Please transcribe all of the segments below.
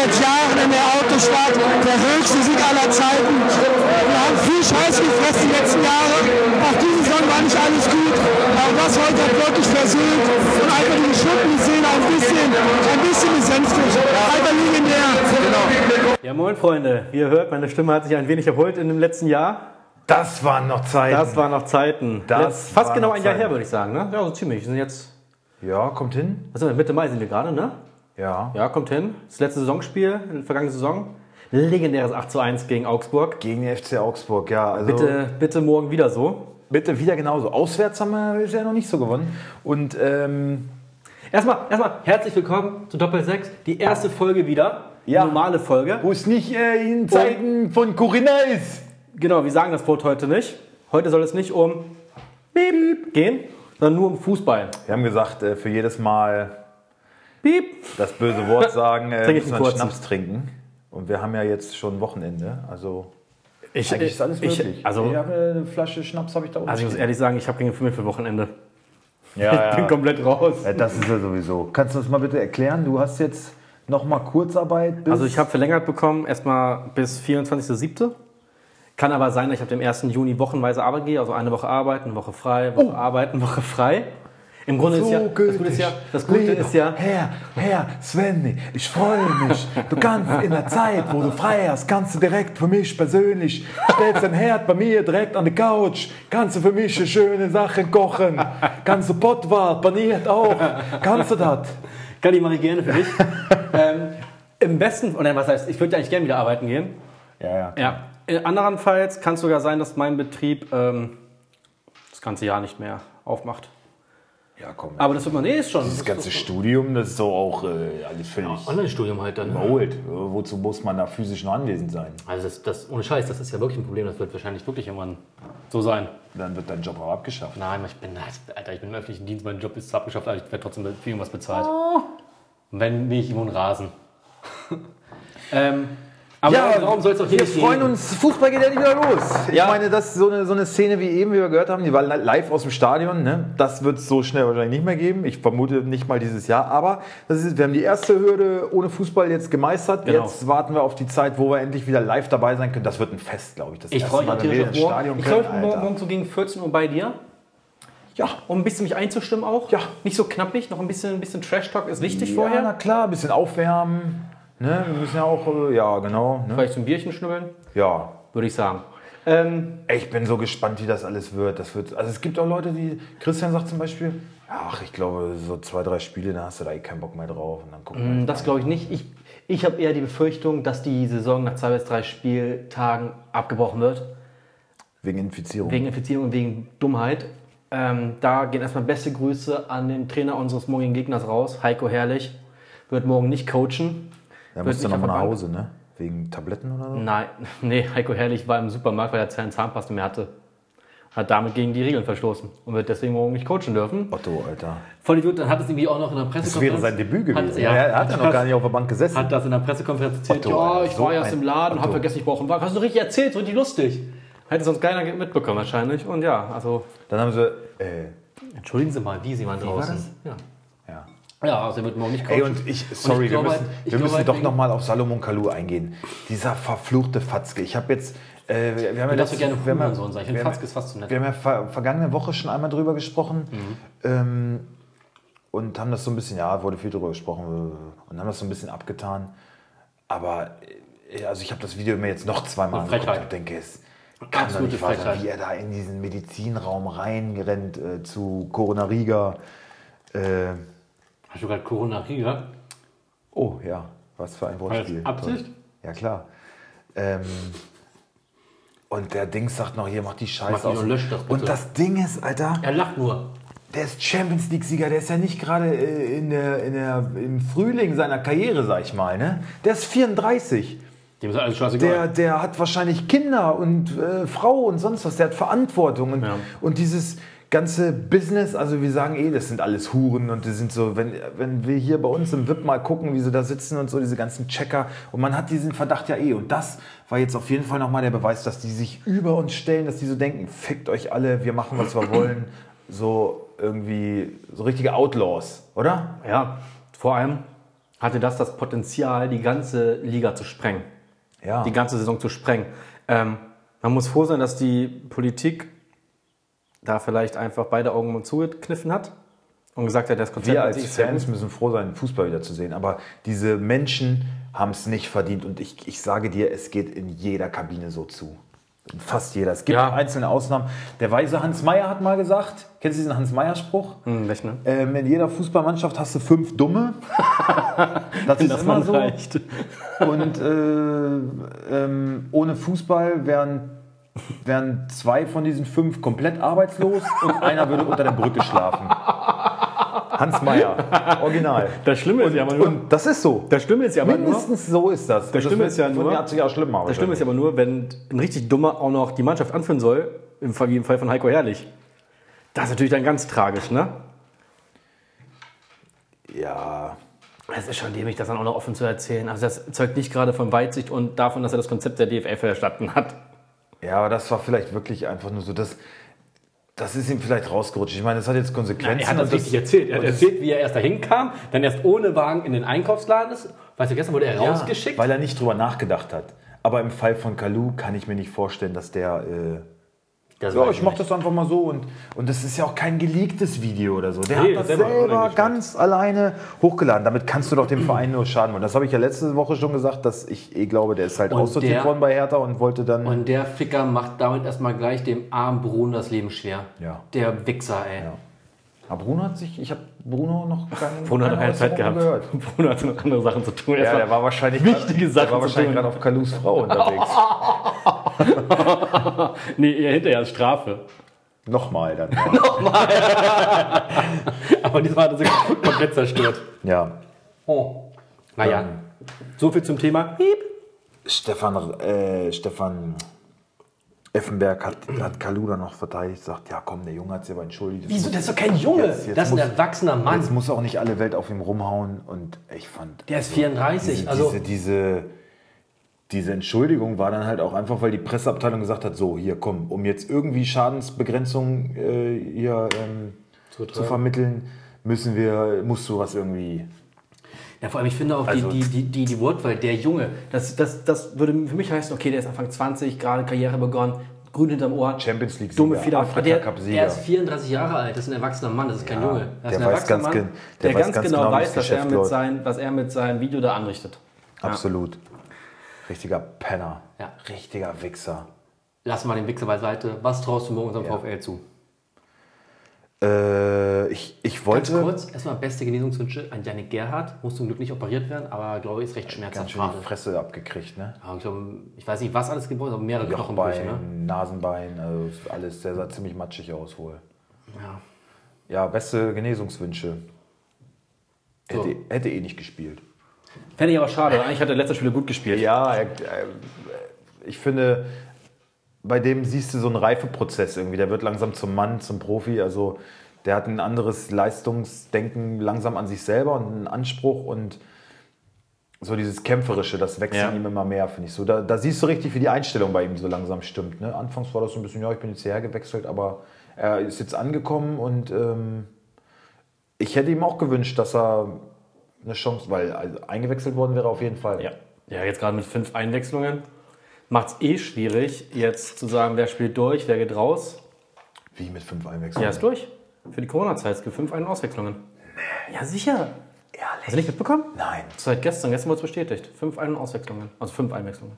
seit Jahren in der Autostadt, der höchste Sieg aller Zeiten. Wir haben viel Scheiß gefressen die letzten Jahre. Auch diese Saison war nicht alles gut. Aber das heute hat wirklich versöhnt und einfach die geschundene Szene ein bisschen, ein bisschen besänftigt. Einfach legendär. Ja, moin Freunde. Wie ihr hört, meine Stimme hat sich ein wenig erholt in dem letzten Jahr. Das waren noch Zeiten. Das waren noch Zeiten. Das Letzt- Fast genau ein Jahr Zeiten. her, würde ich sagen. Ne? Ja, so ziemlich. Wir sind jetzt, ja, kommt hin. wir, Mitte Mai sind wir gerade, ne? Ja. Ja, kommt hin. Das letzte Saisonspiel, in der vergangenen Saison. Legendäres 8 zu 1 gegen Augsburg. Gegen den FC Augsburg, ja. Also Bitte, bitte morgen wieder so. bitte wieder genauso. Auswärts haben wir bisher noch nicht so gewonnen. Und ähm, Erstmal, erstmal herzlich willkommen zu Doppel 6. Die erste Folge wieder. Ja. Die normale Folge. wo es nicht äh, in Zeiten von Corinna ist. Genau, wir sagen das Wort heute nicht. Heute soll es nicht um Beep gehen, sondern nur um Fußball. Wir haben gesagt, äh, für jedes Mal Beep. das böse Wort sagen, äh, müssen einen wir einen kurzen. Schnaps trinken. Und wir haben ja jetzt schon Wochenende. Also Ich, eigentlich ist alles ich, möglich. also, ich habe eine Flasche Schnaps habe ich da unten. also ich muss ehrlich sagen, ich habe gegen Film für Wochenende. ja, Ich bin ja. komplett raus. ja, das ist ja sowieso. Kannst du uns mal bitte erklären? Du hast jetzt noch mal Kurzarbeit bis Also ich habe verlängert bekommen, erstmal bis 24.07. Kann aber sein, dass ich ab dem 1. Juni wochenweise arbeiten gehe, also eine Woche arbeiten, Woche frei, Woche arbeiten, Woche frei. Im Grunde ist ja, das Gute ist ja, das Gute ist ja, Herr, Herr, Svenny, ich freue mich. Du kannst in der Zeit, wo du frei hast, kannst du direkt für mich persönlich, stellst dein Herd bei mir direkt an die Couch, kannst du für mich schöne Sachen kochen, kannst du Pottwart, paniert auch, kannst du das? kann ich mache ich gerne für dich. ähm, Im besten, oder was heißt, ich würde eigentlich gerne wieder arbeiten gehen. Ja, ja. Ja. Äh, Anderenfalls kann es sogar sein, dass mein Betrieb ähm, das ganze Jahr nicht mehr aufmacht. Ja, komm. Aber das wird man, nee, ist schon. das ganze Studium, das ist doch auch äh, alles völlig Online-Studium halt dann. überholt. Wozu muss man da physisch noch anwesend sein? Also das, das, ohne Scheiß, das ist ja wirklich ein Problem. Das wird wahrscheinlich wirklich irgendwann so sein. Dann wird dein Job auch abgeschafft. Nein, ich bin, Alter, ich bin im öffentlichen Dienst, mein Job ist zwar abgeschafft, aber ich werde trotzdem für irgendwas bezahlt. Und wenn nicht, irgendwo einen Rasen. ähm, aber darum soll es auch hier wir nicht freuen gehen. uns. Fußball geht ja wieder los. Ich Ja. meine, das ist so eine, so eine Szene wie eben, wie wir gehört haben, die war li- live aus dem Stadion. Ne? Das wird es so schnell wahrscheinlich nicht mehr geben. Ich vermute nicht mal dieses Jahr. Aber das ist, wir haben die erste Hürde ohne Fußball jetzt gemeistert. Genau. Jetzt warten wir auf die Zeit, wo wir endlich wieder live dabei sein können. Das wird ein Fest, glaube ich. Das Ich erste freue mich wir tierisch auf. Stadion Ich glaube, morgen so gegen 14 Uhr bei dir. Ja. Um ein bisschen mich einzustimmen auch. Ja. Nicht so knappig, noch ein bisschen, ein bisschen Trash-Talk ist wichtig Ja, vorher. na klar, ein bisschen aufwärmen. Ne? Wir müssen ja auch, äh, ja, genau. Ne? Vielleicht so ein Bierchen schnubbeln, Ja, würde ich sagen. Ähm, Ich bin so gespannt, wie das alles wird. Das wird also es gibt auch Leute, die. Christian sagt zum Beispiel, ach, ich glaube, so zwei, drei Spiele, da hast du da eh keinen Bock mehr drauf. Und dann gucken wir. das glaube ich nicht. Ich, ich habe eher die Befürchtung, dass die Saison nach zwei bis drei Spieltagen abgebrochen wird. Wegen Infizierung. Wegen Infizierung und wegen Dummheit. Ähm, da gehen erstmal beste Grüße an den Trainer unseres morgigen Gegners raus. Heiko Herrlich wird morgen nicht coachen. Da wird musst du nicht nochmal nach. Hause, ne? Wegen Tabletten oder so? Nein, nee, Heiko Herrlich war im Supermarkt, weil er keine Zahnpasta mehr hatte. Hat damit gegen die Regeln verstoßen und wird deswegen morgen nicht coachen dürfen. Otto, Alter. Voll Idiot, dann hat es irgendwie auch noch in der Das Pressekonferenz. wäre sein Debüt gewesen. Hat, ja, er hat ja noch gar nicht auf der Bank gesessen. Hat das in der Pressekonferenz erzählt. Otto, ja, ich so war erst im Laden, Otto. hab vergessen, ich brauche einen Wagen. Hast du richtig erzählt, so richtig lustig. Hätte sonst keiner mitbekommen wahrscheinlich. Und ja, also Dann haben sie. Äh, entschuldigen Sie mal, wie Sie waren draußen. das? Ja. Ja. also wird morgen nicht coachen. Ey, und ich, sorry, ich glaube wir halt- müssen, ich wir müssen halt doch nochmal auf Salomon Kalou eingehen. Dieser verfluchte Fatzke. Ich habe jetzt. Äh, wir, wir haben ja letzte- gerne wir haben ja- Hurensohn sagen. Ich finde wir Fatzke ist fast zu nett. Wir haben ja ver vergangene Woche schon einmal drüber gesprochen. Ähm, und haben das so ein bisschen, ja, wurde viel drüber gesprochen äh, und haben das so ein bisschen abgetan. Aber äh, also ich habe das Video mir jetzt noch zweimal angeguckt und denke, es kann doch Absolute nicht wahr sein, wie er da in diesen Medizinraum reinrennt äh, zu Corona Riga. Äh, Hast du gerade Corona Riga? oh ja, was für ein Wortspiel. Absicht? Toll. Ja klar. Ähm, und der Dings sagt noch, hier, mach die Mach Scheiße die aus. und lösch das bitte. Und das Ding ist, Alter, Er lacht nur. der ist Champions League-Sieger, der ist ja nicht gerade äh, in der, in der, im Frühling seiner Karriere, sag ich mal. Ne? Der ist 34. Dem ist alles scheißegal. Der, der hat wahrscheinlich Kinder und äh, Frau und sonst was. Der hat Verantwortung. Und, Ja. und dieses ganze Business, also wir sagen eh, das sind alles Huren und die sind so, wenn, wenn wir hier bei uns im VIP mal gucken, wie sie da sitzen und so, diese ganzen Checker und man hat diesen Verdacht ja eh. Und das war jetzt auf jeden Fall nochmal der Beweis, dass die sich über uns stellen, dass die so denken, fickt euch alle, wir machen, was wir wollen. So irgendwie, so richtige Outlaws, oder? Ja, vor allem, hatte das das Potenzial, die ganze Liga zu sprengen. Ja. Die ganze Saison zu sprengen. Ähm, man muss froh sein, dass die Politik da vielleicht einfach beide Augen zugekniffen hat und gesagt hat, das Konzept Wir als Fans müssen froh sein, Fußball wieder zu sehen. Aber diese Menschen haben es nicht verdient. Und ich, ich sage dir, es geht in jeder Kabine so zu. In fast jeder. Es gibt Ja. einzelne Ausnahmen. Der weise Hans Meyer hat mal gesagt, kennst du diesen Hans Meyer-Spruch? Hm, ne? Ähm, in jeder Fußballmannschaft hast du fünf Dumme. Das ist Das immer so. reicht. Und äh, ähm, ohne Fußball wären, wären zwei von diesen fünf komplett arbeitslos und einer würde unter der Brücke schlafen. Hans Meyer, original. Das Schlimme ist ja aber nur, Und das ist so. das Schlimme ist ja aber nur, Mindestens so ist das. Das Schlimme ist ja nur- das Schlimme ist ja aber nur, wenn ein richtig Dummer auch noch die Mannschaft anführen soll, im Fall, wie im Fall von Heiko Herrlich. Das ist natürlich dann ganz tragisch, ne? ja, Es ist schon dämlich, das dann auch noch offen zu erzählen. Also das zeugt nicht gerade von Weitsicht und davon, dass er das Konzept der DFL verstanden hat. Ja, aber das war vielleicht wirklich einfach nur so, das, das ist ihm vielleicht rausgerutscht. Ich meine, das hat jetzt Konsequenzen. Er hat das richtig erzählt. Er hat erzählt, wie er erst dahin kam, dann erst ohne Wagen in den Einkaufsladen ist. Weißt du, gestern wurde er Ja, rausgeschickt. Weil er nicht drüber nachgedacht hat. Aber im Fall von Kalu kann ich mir nicht vorstellen, dass der. Äh, Das ja, ich mach das einfach mal so. Und, und das ist ja auch kein geleaktes Video oder so. Der Nee, hat das selber selber, ganz alleine hochgeladen. Damit kannst du doch dem Verein nur schaden. Und das habe ich ja letzte Woche schon gesagt, dass ich eh glaube, der ist halt Und aussortiert der- worden bei Hertha und wollte dann. Und der Ficker macht damit erstmal gleich dem armen Bruno das Leben schwer. Ja. Der Wichser, ey. Ja. Aber Bruno hat sich. Ich habe Bruno noch keine, Bruno hat noch keine Zeit gehabt. gehört. Bruno hatte noch andere Sachen zu tun. Ja, der war wahrscheinlich Wichtige grad, Sachen der war wahrscheinlich gerade auf Kalus Frau unterwegs. nee, eher hinterher als Strafe. Nochmal dann. Aber diesmal hat er sich komplett zerstört. ja. Oh. Naja, so viel zum Thema. Piep. Stefan, äh, Stefan Effenberg hat, hat Kalu dann noch verteidigt, sagt, ja komm, der Junge hat sich aber entschuldigt. Wieso? Das ist doch kein Junge. Jetzt- jetzt das ist ein muss- erwachsener Mann. Jetzt muss auch nicht alle Welt auf ihm rumhauen und ich fand... Der ist 34. Diese, also, diese, diese, diese Entschuldigung war dann halt auch einfach, weil die Presseabteilung gesagt hat, so, hier komm, um jetzt irgendwie Schadensbegrenzung äh, hier ähm, Zu zu vermitteln, müssen wir, musst du was irgendwie... ja, vor allem, ich finde auch Also- die, die, die, die, die Wortwahl, der Junge. Das, das, das würde für mich heißen, okay, der ist Anfang 20, gerade Karriere begonnen, grün hinterm Ohr. Champions League Dumme Sieger, Fehler. Afrika Der- Er Sieger. ist 34 Jahre alt, das ist ein erwachsener Mann, das ist kein Ja, Junge. Das ist der ein weiß ganz, Mann. Der, weiß ganz, genau wie das weiß, was er, mit sein, was er mit seinem Video da anrichtet. Absolut. Richtiger Penner. Ja. Richtiger Wichser. Lass mal den Wichser beiseite. Was traust du morgen unserem VfL zu? Äh, ich, ich Ganz wollte kurz, erstmal beste Genesungswünsche an Janik Gerhardt. Muss zum Glück nicht operiert werden, aber glaube ich, ist recht ganz schmerzhaft schön die. Fresse abgekriegt, ne? Ja, ich, glaube, ich weiß nicht, was alles gebrochen ist, aber mehrere Knochenbrüche. Ne? Nasenbein, also alles, der sah ziemlich matschig aus wohl. Ja. Ja, beste Genesungswünsche. So. Hätte, hätte eh nicht gespielt. Fände ich aber schade. Eigentlich hat er letzte Spiele gut gespielt. Ja, äh, ich finde, bei dem siehst du so einen Reifeprozess irgendwie. Der wird langsam zum Mann, zum Profi. Also der hat ein anderes Leistungsdenken langsam an sich selber und einen Anspruch und so dieses Kämpferische, das wächst Ja. in ihm immer mehr, finde ich so. Da, da siehst du richtig, wie die Einstellung bei ihm so langsam stimmt. Ne? Anfangs war das so ein bisschen, ja, ich bin jetzt hierher gewechselt, aber er ist jetzt angekommen und ähm, ich hätte ihm auch gewünscht, dass er eine Chance, weil also eingewechselt worden wäre auf jeden Fall. Ja, ja jetzt gerade mit fünf Einwechslungen macht es eh schwierig, jetzt zu sagen, wer spielt durch, wer geht raus. Wie mit fünf Einwechslungen? Ja, ist durch. Für die Corona-Zeit. Es gibt fünf Ein- und Auswechslungen. Ja, sicher. Ehrlich? Hast du nicht mitbekommen? Nein. Seit gestern. Gestern wurde es bestätigt. Fünf Ein- und Auswechslungen. Also fünf Einwechslungen.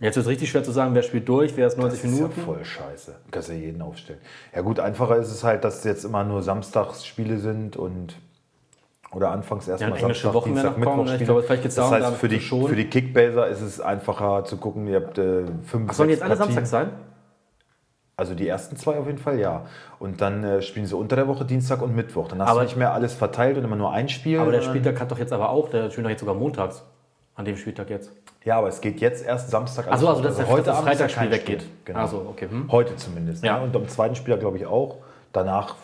Jetzt ist es richtig schwer zu sagen, wer spielt durch, wer ist 90 Das ist Minuten. ja voll scheiße. Du kannst ja jeden aufstellen. Ja gut, einfacher ist es halt, dass jetzt immer nur Samstagsspiele sind und oder anfangs erstmal Ja, englische Wochen werden noch kommen, ne? Ich Spiele. glaube, das heißt, für die, zu schonen. für die Kickbaser ist es einfacher zu gucken, ihr habt äh, fünf, Ach, sollen jetzt alle. Samstag sein? Also die ersten zwei auf jeden Fall, ja. Und dann äh, spielen sie unter der Woche Dienstag und Mittwoch. Dann hast Aber- du nicht mehr alles verteilt und immer nur ein Spiel. Aber der Spieltag hat doch jetzt aber auch, der spielt doch jetzt sogar montags. An dem Spieltag jetzt. Ja, aber es geht jetzt erst Samstag. Achso, also dass der heute das Abend ja Freitagsspiel weggeht. Genau. Also, okay. Hm. Heute zumindest. Ja. Ne? Und am zweiten Spieler glaube ich auch. Danach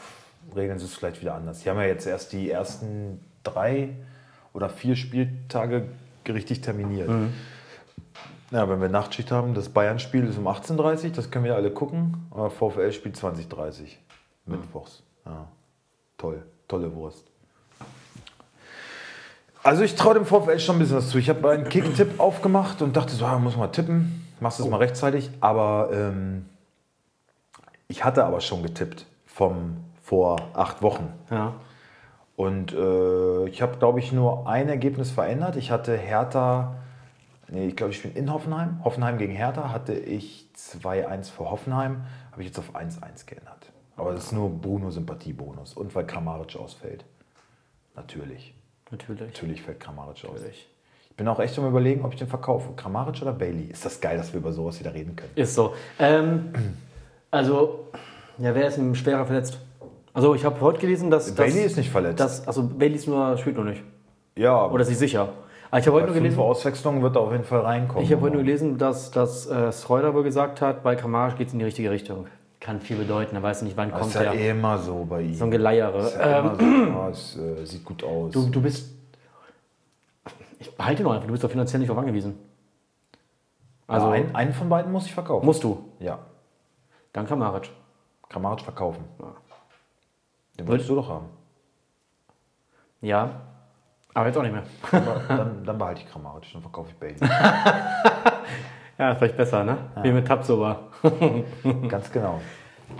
regeln sie es vielleicht wieder anders. Die haben ja jetzt erst die ersten drei oder vier Spieltage richtig terminiert. Mhm. Ja, wenn wir Nachtschicht haben, das Bayern-Spiel ist um 18.30 Uhr, das können wir alle gucken. Aber VfL spielt 20.30 Uhr. Mittwochs. Ja. Toll. Tolle Wurst. Also ich traue dem VfL schon ein bisschen was zu. Ich habe einen Kick-Tipp aufgemacht und dachte so, ah, muss mal tippen. Machst du es mal rechtzeitig. Aber ähm, ich hatte aber schon getippt vom vor acht Wochen. Ja. Und äh, ich habe, glaube ich, nur ein Ergebnis verändert. Ich hatte Hertha, nee, ich glaube, ich bin in Hoffenheim. Hoffenheim gegen Hertha hatte ich 2-1 für Hoffenheim. Habe ich jetzt auf 1-1 geändert. Aber das ist nur Bruno-Sympathiebonus. Und weil Kramaric ausfällt. Natürlich. Natürlich. Natürlich fällt Kramaric aus. Natürlich. Ich bin auch echt am überlegen, ob ich den verkaufe. Kramaric oder Bailey? Ist das geil, dass wir über sowas wieder reden können. Ist so. Ähm, also, ja, wer ist denn schwerer verletzt? Also, ich habe heute gelesen, dass. Bailey dass, ist nicht verletzt. Dass, also, Bailey ist nur, spielt noch nicht. ja, Oder ist sich sicher. Aber ich habe heute nur gelesen. Auswechslungen wird er auf jeden Fall reinkommen. Ich habe heute nur gelesen, dass, dass äh, Schreuder wohl gesagt hat, bei Kramaric geht es in die richtige Richtung. Kann viel bedeuten, er weiß nicht, wann das kommt ist ja er. immer so bei ihm. So ein Geleiere. Das ist ja Ähm, immer so. Ja, es äh, sieht gut aus. du, du bist. Ich behalte ihn noch einfach, du bist doch finanziell nicht darauf angewiesen. also ein, einen von beiden muss ich verkaufen. musst du. Ja. Dann Kramaric. Kramaric verkaufen. Ja. Den wolltest du doch haben. Ja. Aber jetzt auch nicht mehr. Dann, dann behalte ich Kramaric, dann verkaufe ich Bailey. Ja, ist vielleicht besser, ne? Wie mit Tabsoba. Ganz genau.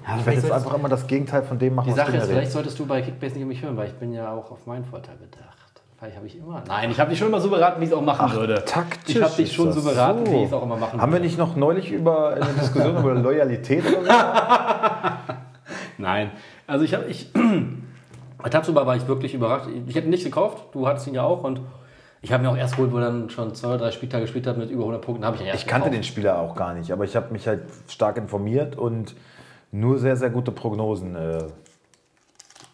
Ja, Ich werde jetzt einfach immer das Gegenteil von dem machen, Die was Sache du ist, vielleicht solltest du bei Kickbase nicht auf mich hören, weil ich bin ja auch auf meinen Vorteil bedacht. Vielleicht habe ich immer. Nein, ich habe dich schon immer so beraten, wie ich es auch machen würde. taktisch Ich habe dich schon so beraten, so. wie ich es auch immer machen Haben wir würde. nicht noch neulich über eine Diskussion über Loyalität oder so? Nein. Also ich habe ich bei Tabsoba war ich wirklich überrascht. Ich hätte ihn nicht gekauft, du hattest ihn ja auch und ich habe mir auch erst geholt, wo er dann schon zwei oder drei Spieltage gespielt hat mit über 100 Punkten, habe ich ihn erst Ich kannte den. Spieler auch gar nicht, aber ich habe mich halt stark informiert und nur sehr, sehr gute Prognosen äh,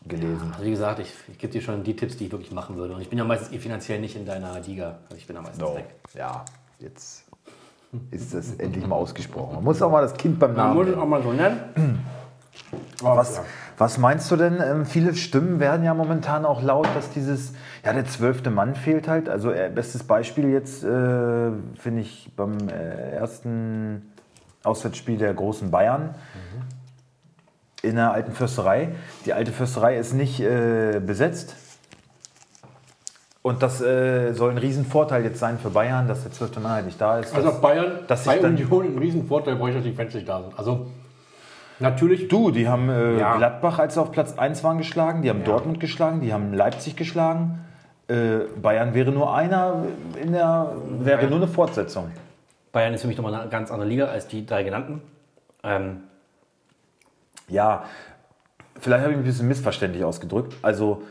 gelesen. Also wie gesagt, ich, ich gebe dir schon die Tipps, die ich wirklich machen würde. Und ich bin ja meistens eh finanziell nicht in deiner Liga. Also ich bin ja meistens So, weg. ja, jetzt ist das endlich mal ausgesprochen. Man muss auch mal das Kind beim Namen muss ich nennen. auch mal so nennen. Was, was meinst du denn? Ähm, viele Stimmen werden ja momentan auch laut, dass dieses, ja, der zwölfte Mann fehlt halt. Also, äh, bestes Beispiel jetzt, äh, finde ich, beim äh, ersten Auswärtsspiel der großen Bayern in der alten Fürsterei. Die alte Fürsterei ist nicht äh, besetzt. Und das äh, soll ein Riesenvorteil jetzt sein für Bayern, dass der zwölfte Mann halt nicht da ist. Also dass- Bayern, dass bei dann- Union einen riesen Vorteil, brauche ich, dass die Fans nicht da sind. Also natürlich, Du, die haben äh, Ja. Gladbach, als sie auf Platz 1 waren, geschlagen, die haben Dortmund geschlagen, die haben Leipzig geschlagen. Äh, Bayern wäre nur einer in der, wäre nur eine Fortsetzung. Bayern ist für mich nochmal eine ganz andere Liga als die drei genannten. Ähm, Ja, vielleicht habe ich mich ein bisschen missverständlich ausgedrückt. Also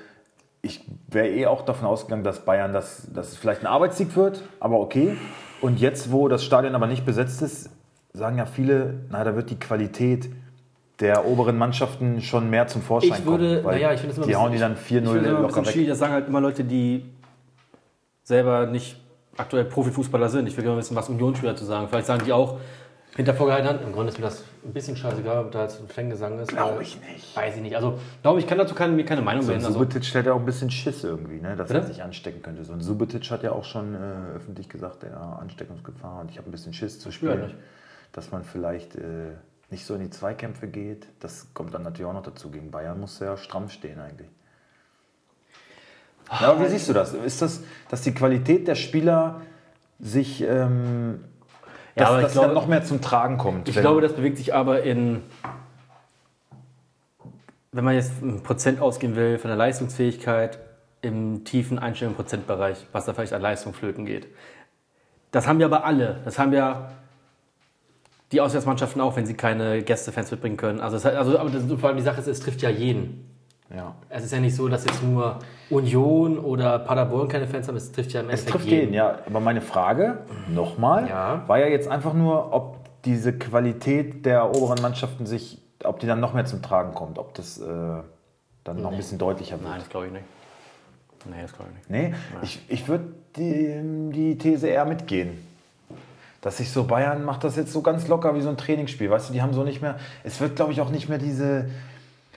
ich wäre eh auch davon ausgegangen, dass Bayern das, dass es vielleicht ein Arbeitssieg wird, aber okay. Und jetzt, wo das Stadion aber nicht besetzt ist, sagen ja viele, na, da wird die Qualität der oberen Mannschaften schon mehr zum Vorschein Ich würde- kommen. naja, ich finde es immer die hauen die dann ich finde 4-0 es immer ein locker weg. das sagen halt immer Leute, die selber nicht aktuell Profifußballer sind. Ich will gerne wissen, was Unionsspieler zu sagen. Vielleicht sagen die auch, hinter vorgehaltener Hand, im Grunde ist mir das ein bisschen scheißegal, ob da jetzt ein Fangesang ist. Glaube ich nicht. Weiß ich nicht. Also, glaube ich, kann dazu keine, mir keine Meinung So bilden. Also, Subotic hat ja auch ein bisschen Schiss irgendwie, ne, dass er Bitte? sich anstecken könnte. So ein Subotic hat ja auch schon äh, öffentlich gesagt, ja, Ansteckungsgefahr und ich habe ein bisschen Schiss zu spielen, dass man vielleicht äh, nicht so in die Zweikämpfe geht. Das kommt dann natürlich auch noch dazu. Gegen Bayern muss er ja stramm stehen eigentlich. Ja, aber wie siehst du das? Ist das, dass die Qualität der Spieler sich, ähm, Ja, dass, aber ich dass glaube- noch mehr zum Tragen kommt? ich glaube, das bewegt sich aber in, wenn man jetzt ein Prozent ausgehen will, von der Leistungsfähigkeit im tiefen einstelligen Prozentbereich, was da vielleicht an Leistung flöten geht. Das haben wir aber alle. Das haben ja die Auswärtsmannschaften auch, wenn sie keine Gästefans mitbringen können. Also, es also aber das, vor allem die Sache ist, es trifft ja jeden. ja. Es ist ja nicht so, dass jetzt nur Union oder Paderborn keine Fans haben, es trifft ja im Es Endeffekt trifft jeden, ja. Aber meine Frage nochmal Ja. war ja jetzt einfach nur, ob diese Qualität der oberen Mannschaften sich, ob die dann noch mehr zum Tragen kommt, ob das äh, dann noch ein bisschen deutlicher wird. Nein, das glaube ich nicht. Nee, das glaube ich nicht. Nee, ich, ich würde die, die These eher mitgehen. Dass sich so Bayern macht das jetzt so ganz locker wie so ein Trainingsspiel. Weißt du, die haben so nicht mehr, es wird glaube ich auch nicht mehr diese,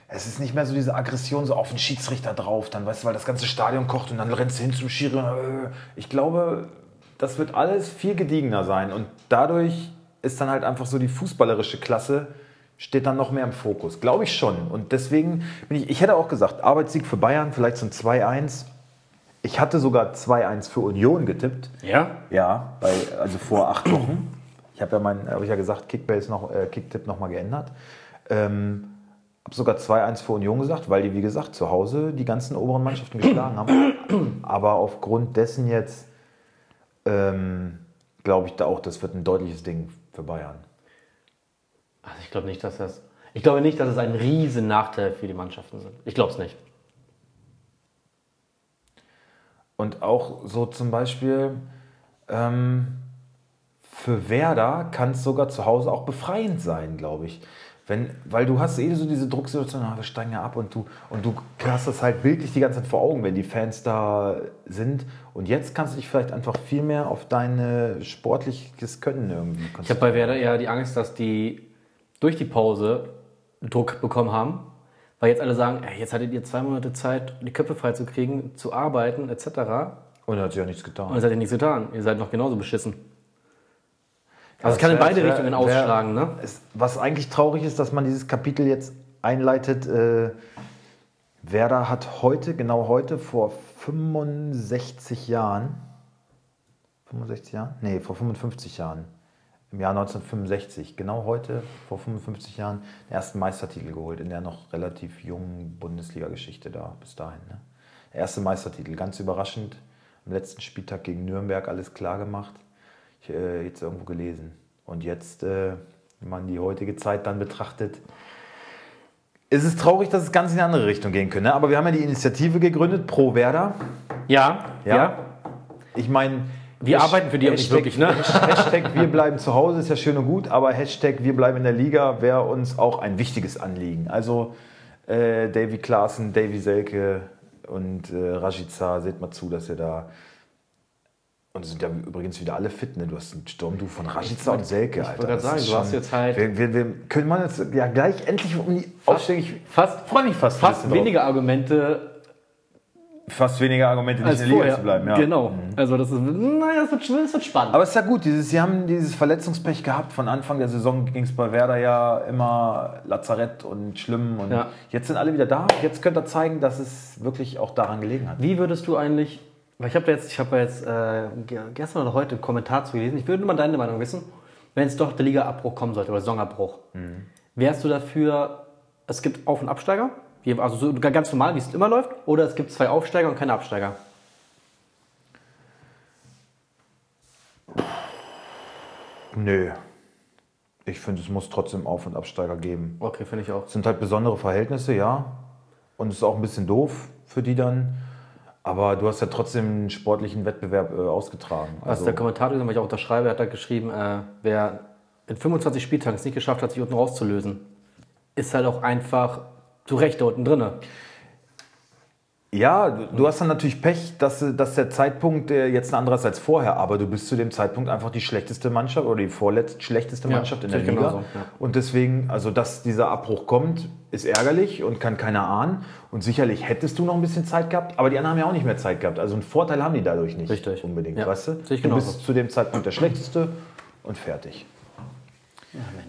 es ist nicht mehr so diese Aggression so auf den Schiedsrichter drauf, dann weißt du, weil das ganze Stadion kocht und dann rennst du hin zum Schiri. äh, Ich glaube, das wird alles viel gediegener sein und dadurch ist dann halt einfach so die fußballerische Klasse steht dann noch mehr im Fokus. Glaube ich schon. Und deswegen bin ich, ich hätte auch gesagt, Arbeitssieg für Bayern, vielleicht so ein 2-1. Ich hatte sogar 2-1 für Union getippt. Ja? Ja, bei, also vor acht Wochen. Ich habe ja mein, habe ich ja gesagt, Kickbase noch, äh, Kicktipp nochmal geändert. Ähm, habe sogar 2-1 für Union gesagt, weil die, wie gesagt, zu Hause die ganzen oberen Mannschaften geschlagen haben. Aber aufgrund dessen jetzt ähm, glaube ich da auch, das wird ein deutliches Ding für Bayern. Also ich glaube nicht, dass das. Ich glaube nicht, dass es ein riesen Nachteil für die Mannschaften sind. Ich glaube es nicht. Und auch so zum Beispiel ähm, für Werder kann es sogar zu Hause auch befreiend sein, glaube ich. Wenn, weil du hast eh so diese Drucksituation, ah, wir steigen ja ab und du, und du hast das halt bildlich die ganze Zeit vor Augen, wenn die Fans da sind. Und jetzt kannst du dich vielleicht einfach viel mehr auf dein sportliches Können irgendwie konzentrieren. Ich habe bei Werder eher die Angst, dass die durch die Pause Druck bekommen haben, weil jetzt alle sagen, ey, jetzt hattet ihr zwei Monate Zeit, die Köpfe frei zu kriegen, zu arbeiten etc. Und hat sich ja nichts getan. Und es hat ja nichts getan. Ihr seid noch genauso beschissen. Also es kann in beide wär, Richtungen ausschlagen. Wär, ne? Ist, was eigentlich traurig ist, dass man dieses Kapitel jetzt einleitet. Äh, Werder hat heute, genau heute, vor 65 Jahren, 65 Jahren? Nee, vor 55 Jahren, im Jahr 1965, genau heute, vor 55 Jahren, den ersten Meistertitel geholt in der noch relativ jungen Bundesliga-Geschichte da bis dahin. Ne? Der erste Meistertitel, ganz überraschend, am letzten Spieltag gegen Nürnberg alles klar gemacht äh, jetzt irgendwo gelesen. Und jetzt, äh, wenn man die heutige Zeit dann betrachtet, ist es traurig, dass es ganz in eine andere Richtung gehen könnte. Aber wir haben ja die Initiative gegründet, Pro Werder. Ja, ja. ja. Ich meine, wir arbeiten für die Hashtag, auch nicht wirklich, ne? Hashtag wir bleiben zu Hause ist ja schön und gut, aber Hashtag wir bleiben in der Liga wäre uns auch ein wichtiges Anliegen. Also äh, Davy Klaassen, Davy Selke und äh, Rajica, seht mal zu, dass ihr da und es sind ja übrigens wieder alle fit, ne? Du hast einen Sturm, du von Rashica und Selke, ich Alter. Ich wollte gerade sagen, du hast jetzt halt. Wir, wir, wir können man jetzt ja gleich endlich um die Aufstellung. Fast, freue mich fast. Fast weniger drauf. Argumente. Fast weniger Argumente, nicht in der Liga zu bleiben, ja. Genau. Mhm. Also, das ist, naja, das wird, das wird spannend. Aber es ist ja gut, dieses, sie haben dieses Verletzungspech gehabt. Von Anfang der Saison ging es bei Werder ja immer Lazarett und schlimm. Und ja. jetzt sind alle wieder da. Jetzt könnt ihr zeigen, dass es wirklich auch daran gelegen hat. Wie würdest du eigentlich weil ich habe jetzt, ich habe jetzt äh, gestern oder heute einen Kommentar zu gelesen. Ich würde nur mal deine Meinung wissen, wenn es doch der Liga-Abbruch kommen sollte oder Saisonabbruch. Mhm. Wärst du dafür, es gibt Auf- und Absteiger, also so ganz normal, wie es immer läuft, oder es gibt zwei Aufsteiger und keine Absteiger? Nö. Ich finde, es muss trotzdem Auf- und Absteiger geben. Okay, finde ich auch. Es sind halt besondere Verhältnisse, ja. Und es ist auch ein bisschen doof für die dann. Aber du hast ja trotzdem einen sportlichen Wettbewerb äh, ausgetragen. Was also der Kommentator, den ich auch unterschreibe, hat da geschrieben, äh, wer in 25 Spieltagen es nicht geschafft hat, sich unten rauszulösen, ist halt auch einfach zu Recht da unten drin. Ja, du hast dann natürlich Pech, dass, dass der Zeitpunkt jetzt ein anderer ist als vorher, aber du bist zu dem Zeitpunkt einfach die schlechteste Mannschaft oder die vorletzt schlechteste Mannschaft ja, in der Liga. Genauso, ja. Und deswegen, also dass dieser Abbruch kommt, ist ärgerlich und kann keiner ahnen. Und sicherlich hättest du noch ein bisschen Zeit gehabt, aber die anderen haben ja auch nicht mehr Zeit gehabt. Also einen Vorteil haben die dadurch nicht Richtig. unbedingt, ja, weißt du? Du bist zu dem Zeitpunkt der schlechteste und fertig.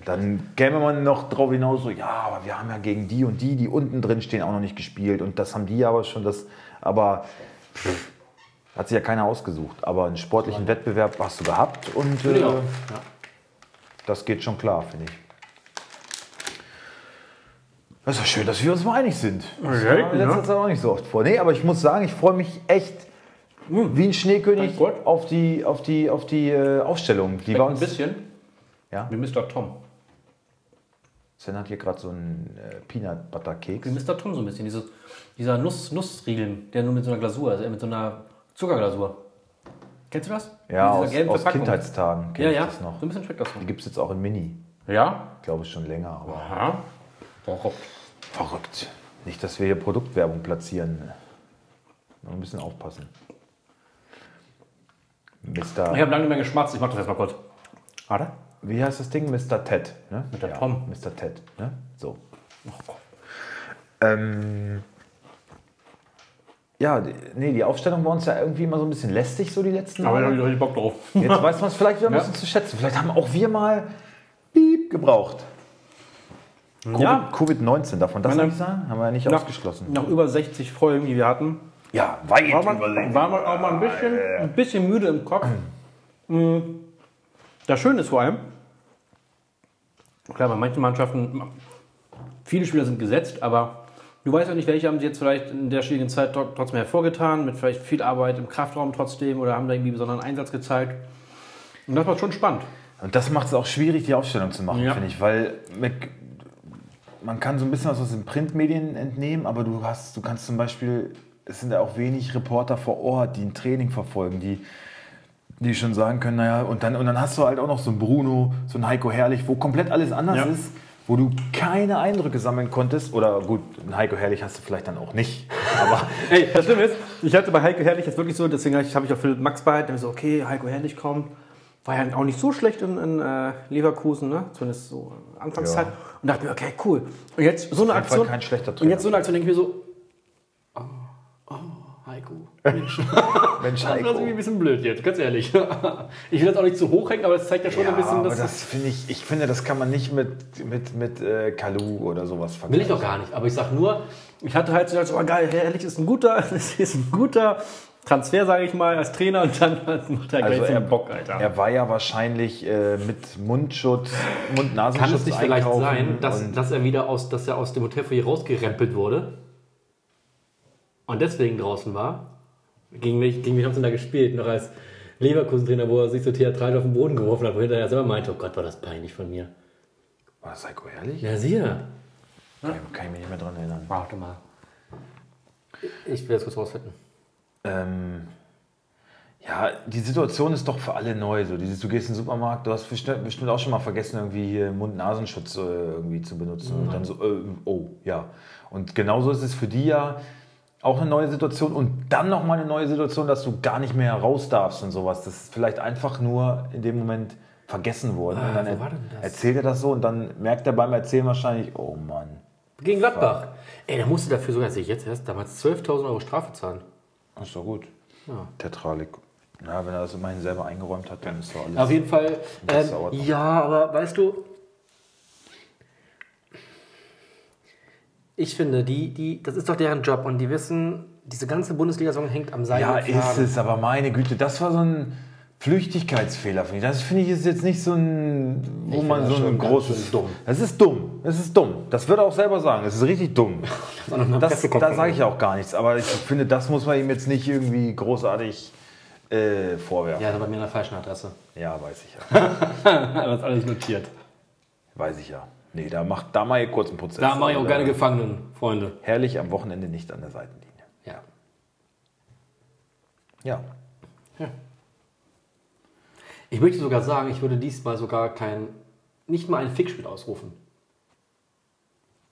Dann käme man noch drauf hinaus, so, ja, aber wir haben ja gegen die und die, die unten drin stehen, auch noch nicht gespielt. Und das haben die aber schon, das, aber pff, hat sich ja keiner ausgesucht. Aber einen sportlichen Wettbewerb hast du gehabt und äh, ja. das geht schon klar, finde ich. Das ist doch schön, dass wir uns mal einig sind. Das okay, ja, letzter Zeit auch nicht so oft vor. Nee, aber ich muss sagen, ich freue mich echt wie ein Schneekönig auf die, auf die, auf die äh, Aufstellung. Die war uns, ein bisschen ja? Wie Mr. Tom. Sven hat hier gerade so einen äh, Peanut Butter Keks. Wie Mr. Tom so ein bisschen. Dieses, dieser Nuss, Nussriegel, der nur mit so einer Glasur, also mit so einer Zuckerglasur. Kennst du das? Ja, aus, aus Kindheitstagen kenne ja, ja. das noch. So ein bisschen schmeckt das noch. Die gibt es jetzt auch in Mini. Ja? Ich glaube schon länger. Aber Aha. Verrückt. Verrückt. Nicht, dass wir hier Produktwerbung platzieren. Noch ein bisschen aufpassen. Mr. Ich habe lange nicht mehr geschmatzt. Ich mach das jetzt mal kurz. Warte wie heißt das Ding? Mr. Ted. Ne? Mit der ja, Tom. Mr. Ted. Ne? So. Oh ähm, ja, die, nee, die Aufstellung war uns ja irgendwie immer so ein bisschen lästig, so die letzten Jahre. Aber da habe ich richtig Bock drauf. Jetzt weiß man es vielleicht wieder ein bisschen ja. zu schätzen. Vielleicht haben auch wir mal Piep gebraucht. Ja. Covid-19, darf man das Meine, nicht sagen? Haben wir ja nicht nach, ausgeschlossen. Nach über 60 Folgen, die wir hatten, Ja, weit War man, war man auch mal ein bisschen, ein bisschen müde im Kopf. Mm. Das Schöne ist vor allem, klar, bei manchen Mannschaften, viele Spieler sind gesetzt, aber du weißt ja nicht, welche haben sie jetzt vielleicht in der schwierigen Zeit tro- trotzdem hervorgetan, mit vielleicht viel Arbeit im Kraftraum trotzdem oder haben da irgendwie besonderen Einsatz gezeigt. Und das war schon spannend. Und das macht es auch schwierig, die Aufstellung zu machen, Ja. finde ich, weil mit, man kann so ein bisschen was aus den Printmedien entnehmen, aber du hast, du kannst zum Beispiel, es sind ja auch wenig Reporter vor Ort, die ein Training verfolgen, die, die schon sagen können, naja, und dann, und dann hast du halt auch noch so einen Bruno, so einen Heiko Herrlich, wo komplett alles anders Ja. ist, wo du keine Eindrücke sammeln konntest. Oder gut, einen Heiko Herrlich hast du vielleicht dann auch nicht. Aber Ey, das Schlimme ist, ich hatte bei Heiko Herrlich jetzt wirklich so, deswegen habe ich, auch Philipp Max behalten, der so, okay, Heiko Herrlich kommt. War ja auch nicht so schlecht in, in äh, Leverkusen, ne? zumindest so Anfangszeit. Ja. Und dachte mir, okay, cool. Und jetzt so eine Aktion. kein schlechter und Trainer. jetzt so eine Aktion denke ich mir so, Heiko. Mensch, Mensch, Das ist irgendwie ein Heiko. bisschen blöd jetzt, ganz ehrlich. Ich will das auch nicht zu hoch hängen, aber das zeigt ja schon Ja, ein bisschen, aber dass das finde ich, ich finde, das kann man nicht mit, mit, mit äh, Kalu oder sowas Will vergleichen. ich doch gar nicht, aber ich sag nur, ich hatte halt so, oh, geil, Herrlich ist ein guter, das ist ein guter Transfer, sage ich mal, als Trainer und dann macht er gleich Also so er, Bock, Alter. er war ja wahrscheinlich äh, mit Mundschutz, Mund-Nasenschutz kann es nicht vielleicht sein, dass, dass er wieder aus, dass er aus dem Hotelfoyer rausgerempelt wurde und deswegen draußen war? Gegen mich, gegen mich haben sie da gespielt, noch als Leverkusen-Trainer, wo er sich so theatralisch auf den Boden geworfen hat, wo hinterher selber meinte, oh Gott, war das peinlich von mir. War das Heiko Herrlich? Ja, siehe. Kann ich- Kann ich mich nicht mehr dran erinnern. Warte mal. Ich will das kurz rausfinden. Ähm, ja, die Situation ist doch für alle neu. So. Dieses, du gehst in den Supermarkt, du hast bestimmt, bestimmt auch schon mal vergessen, irgendwie hier Mund-Nasenschutz äh, irgendwie zu benutzen. Und dann so, äh, oh, ja. Und genauso ist es für die ja auch eine neue Situation und dann nochmal eine neue Situation, dass du gar nicht mehr raus darfst und sowas. Das ist vielleicht einfach nur in dem Moment vergessen worden. Ah, und dann wo er- war denn das? erzählt er das so und dann merkt er beim Erzählen wahrscheinlich, oh Mann. Gegen Gladbach. Ey, der musste dafür sogar, sehe ich jetzt erst, damals 12.000 Euro Strafe zahlen. Das ist doch gut. Ja. Tetralik. Ja, wenn er das immerhin selber eingeräumt hat, dann ist doch alles. Auf jeden Fall. Ähm, ja, aber weißt du, ich finde, die, die, das ist doch deren Job und die wissen, diese ganze Bundesliga-Saison hängt am Seil. Ja, ist es, aber meine Güte, das war so ein Flüchtigkeitsfehler, finde ich. Das finde ich ist jetzt nicht so ein, wo Ich man so das ein großes. dumm. Das ist dumm. Das ist dumm. Das wird er auch selber sagen. Das ist richtig dumm. Das, da sage ich auch gar nichts. Aber ich finde, das muss man ihm jetzt nicht irgendwie großartig äh, vorwerfen. Ja, das war bei mir an der falschen Adresse. Ja, weiß ich ja. das alles notiert. Weiß ich ja. Nee, da macht da mal kurz einen Prozess. Da mache ich auch gerne Gefangenen, Freunde. Herrlich am Wochenende nicht an der Seitenlinie. Ja. Ja. Ich möchte sogar sagen, ich würde diesmal sogar kein, nicht mal ein Fickspiel ausrufen.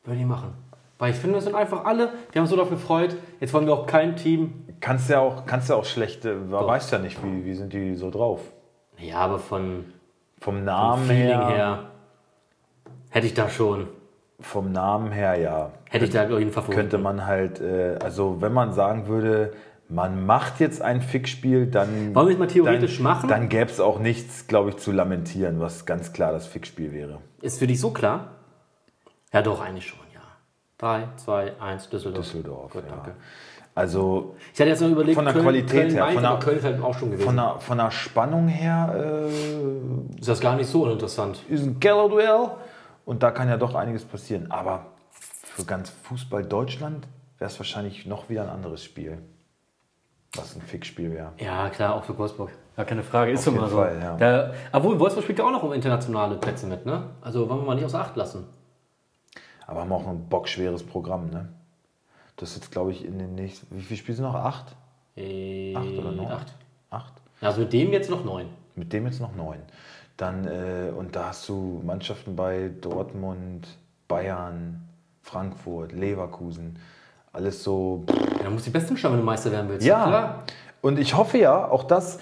Würde ich machen. Weil ich finde, es sind einfach alle, wir haben uns so darauf gefreut. Jetzt wollen wir auch kein Team. Kannst ja auch, kannst ja auch schlechte, man weiß ja nicht, wie, wie sind die so drauf. Ja, aber von Vom vom Namen Feeling her, her hätte ich da schon, Vom Namen her, ja. hätte ich da, glaube ich, einen Favoriten. Könnte man halt, äh, also wenn man sagen würde, man macht jetzt ein Fickspiel, dann. Wollen wir es mal theoretisch dann, machen? Dann gäbe es auch nichts, glaube ich, zu lamentieren, was ganz klar das Fickspiel wäre. Ist für dich so klar? Ja, doch, eigentlich schon, ja. 3, 2, 1, Düsseldorf. Düsseldorf. Gut, ja. danke. Also Ich hatte jetzt noch überlegt, Von der Köln, Qualität Köln, her, Mainz, von der- Köln ist halt auch schon gewesen. von der, von der Spannung her äh, ist das gar nicht so uninteressant. ist ein Keller-Duell und da kann ja doch einiges passieren. Aber für ganz Fußball Deutschland wäre es wahrscheinlich noch wieder ein anderes Spiel. Was ein Fickspiel wäre. Ja, klar, auch für Wolfsburg. Ja, keine Frage, ist Auf immer so. Fall, ja. Da, Obwohl, Wolfsburg spielt ja auch noch um internationale Plätze mit, ne? Also wollen wir mal nicht außer Acht lassen. Aber haben auch ein bockschweres Programm, ne? Das ist jetzt, glaube ich, in den nächsten. Wie viele Spiele sind noch? Acht? Äh, Acht oder neun? Acht. Acht? Also mit dem jetzt noch neun. Mit dem jetzt noch neun. Dann, äh, und da hast du Mannschaften bei Dortmund, Bayern, Frankfurt, Leverkusen. Alles so. Ja, dann muss die Besten schauen, wenn du Meister werden willst. Ja. Klar. Und ich hoffe ja, auch das.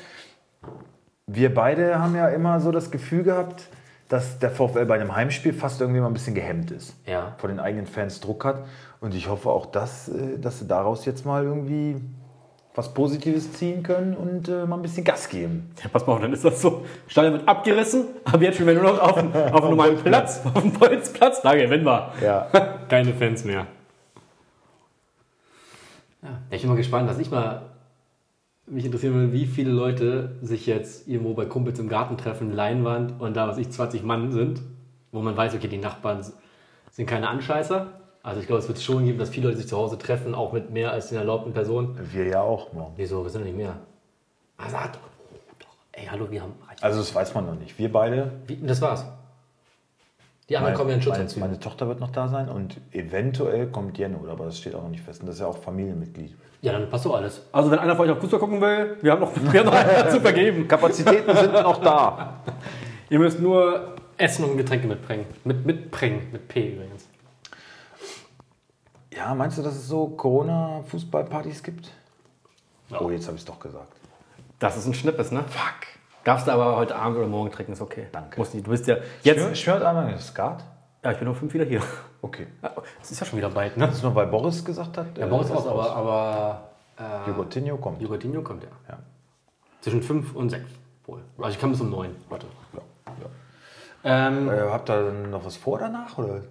Wir beide haben ja immer so das Gefühl gehabt, dass der VfL bei einem Heimspiel fast irgendwie mal ein bisschen gehemmt ist. Ja. Vor den eigenen Fans Druck hat. Und ich hoffe auch, dass, äh, dass sie daraus jetzt mal irgendwie was Positives ziehen können und äh, mal ein bisschen Gas geben. ja, pass mal auf, dann ist das so. Stadion wird abgerissen, aber jetzt spielen wir nur noch auf, dem- auf einem normalen Platz, auf dem Bolzplatz. Da gewinnen wir. Ja. Keine Fans mehr. Ja. Ich bin mal gespannt, was ich mal mich interessieren würde, wie viele Leute sich jetzt irgendwo bei Kumpels im Garten treffen, Leinwand und da, was ich, 20 Mann sind, wo man weiß, okay, die Nachbarn sind keine Anscheißer. Also ich glaube, es wird schon geben, dass viele Leute sich zu Hause treffen, auch mit mehr als den erlaubten Personen. Wir ja auch morgen. Wieso? Wir sind doch nicht mehr. Also, doch, doch. Ey, hallo, wir haben. Also das weiß man noch nicht. Wir beide. Wie, das war's. Die anderen kommen ja in Schutz meine, meine Tochter wird noch da sein und eventuell kommt Jenno, aber das steht auch noch nicht fest. Und das ist ja auch Familienmitglied. Ja, dann passt doch alles. Also wenn einer von euch auf Fußball gucken will, wir haben noch, wir haben noch einen zu vergeben. Kapazitäten sind noch da. Ihr müsst nur Essen und Getränke mitbringen. Mit, mitbringen. Mit P übrigens. Ja, meinst du, dass es so Corona-Fußballpartys gibt? Oh, jetzt habe ich es doch gesagt. Das ist ein Schnippes, ne? Fuck. Darfst du aber heute Abend oder morgen trinken, ist okay. Danke. Muss nicht. Du bist ja Jetzt schwört einmal Skat? Ja, ich bin um fünf wieder hier. Okay. Es ist ja schon wieder bald, ne? Das ist nur, weil Boris gesagt hat. Ja, Boris raus, aber, aber äh, Jogurtinho kommt. Jogurtinho kommt ja. Ja. Zwischen 5 und 6 wohl. Also ich kann bis um 9. Warte. Ja. Ähm, Äh, habt ihr noch was vor danach? Oder?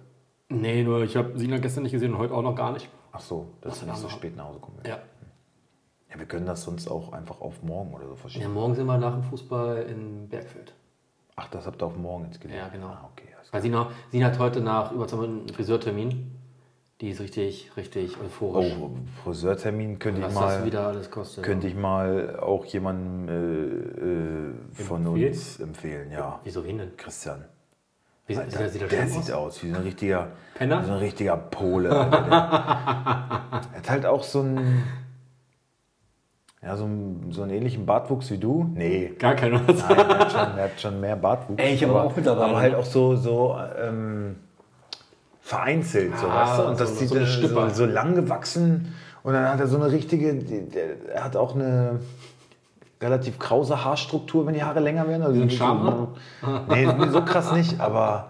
Nee, nur ich habe Sina gestern nicht gesehen und heute auch noch gar nicht. Ach so, dass dann nicht so spät nach Hause kommen Ja. Ja, wir können das sonst auch einfach auf morgen oder so ja. verschieben. Morgen sind wir nach dem Fußball in Bergfeld. Ach, das habt ihr auf morgen jetzt gelegt? Ja, genau. Ah, okay. Weil Sina, Sina hat heute nach über zwei Monaten einen Friseurtermin. Die ist richtig, richtig euphorisch. Oh, Friseurtermin könnte ich Was mal. das wieder alles kostet. Könnte ich mal auch jemandem äh, äh, von Empfehlen? uns empfehlen, ja. Wieso wen denn? Christian. Wie, Alter, sieht er, sieht er der sieht aus? aus wie so ein richtiger, Penner? wie so ein richtiger Pole. Alter. Der, er hat halt auch so einen, ja, so einen, so einen ähnlichen Bartwuchs wie du. Nee, Gar keiner. Nein, er hat schon, er hat schon mehr Bartwuchs. Ey, ich aber auch mittlerweile. Aber halt auch so, so ähm, vereinzelt, so, Ah, weißt du? Und das so- sieht so so, so, lang gewachsen. Und dann hat er so eine richtige, der, er hat auch eine relativ krause Haarstruktur, wenn die Haare länger werden. Also? So, nee, so krass nicht, aber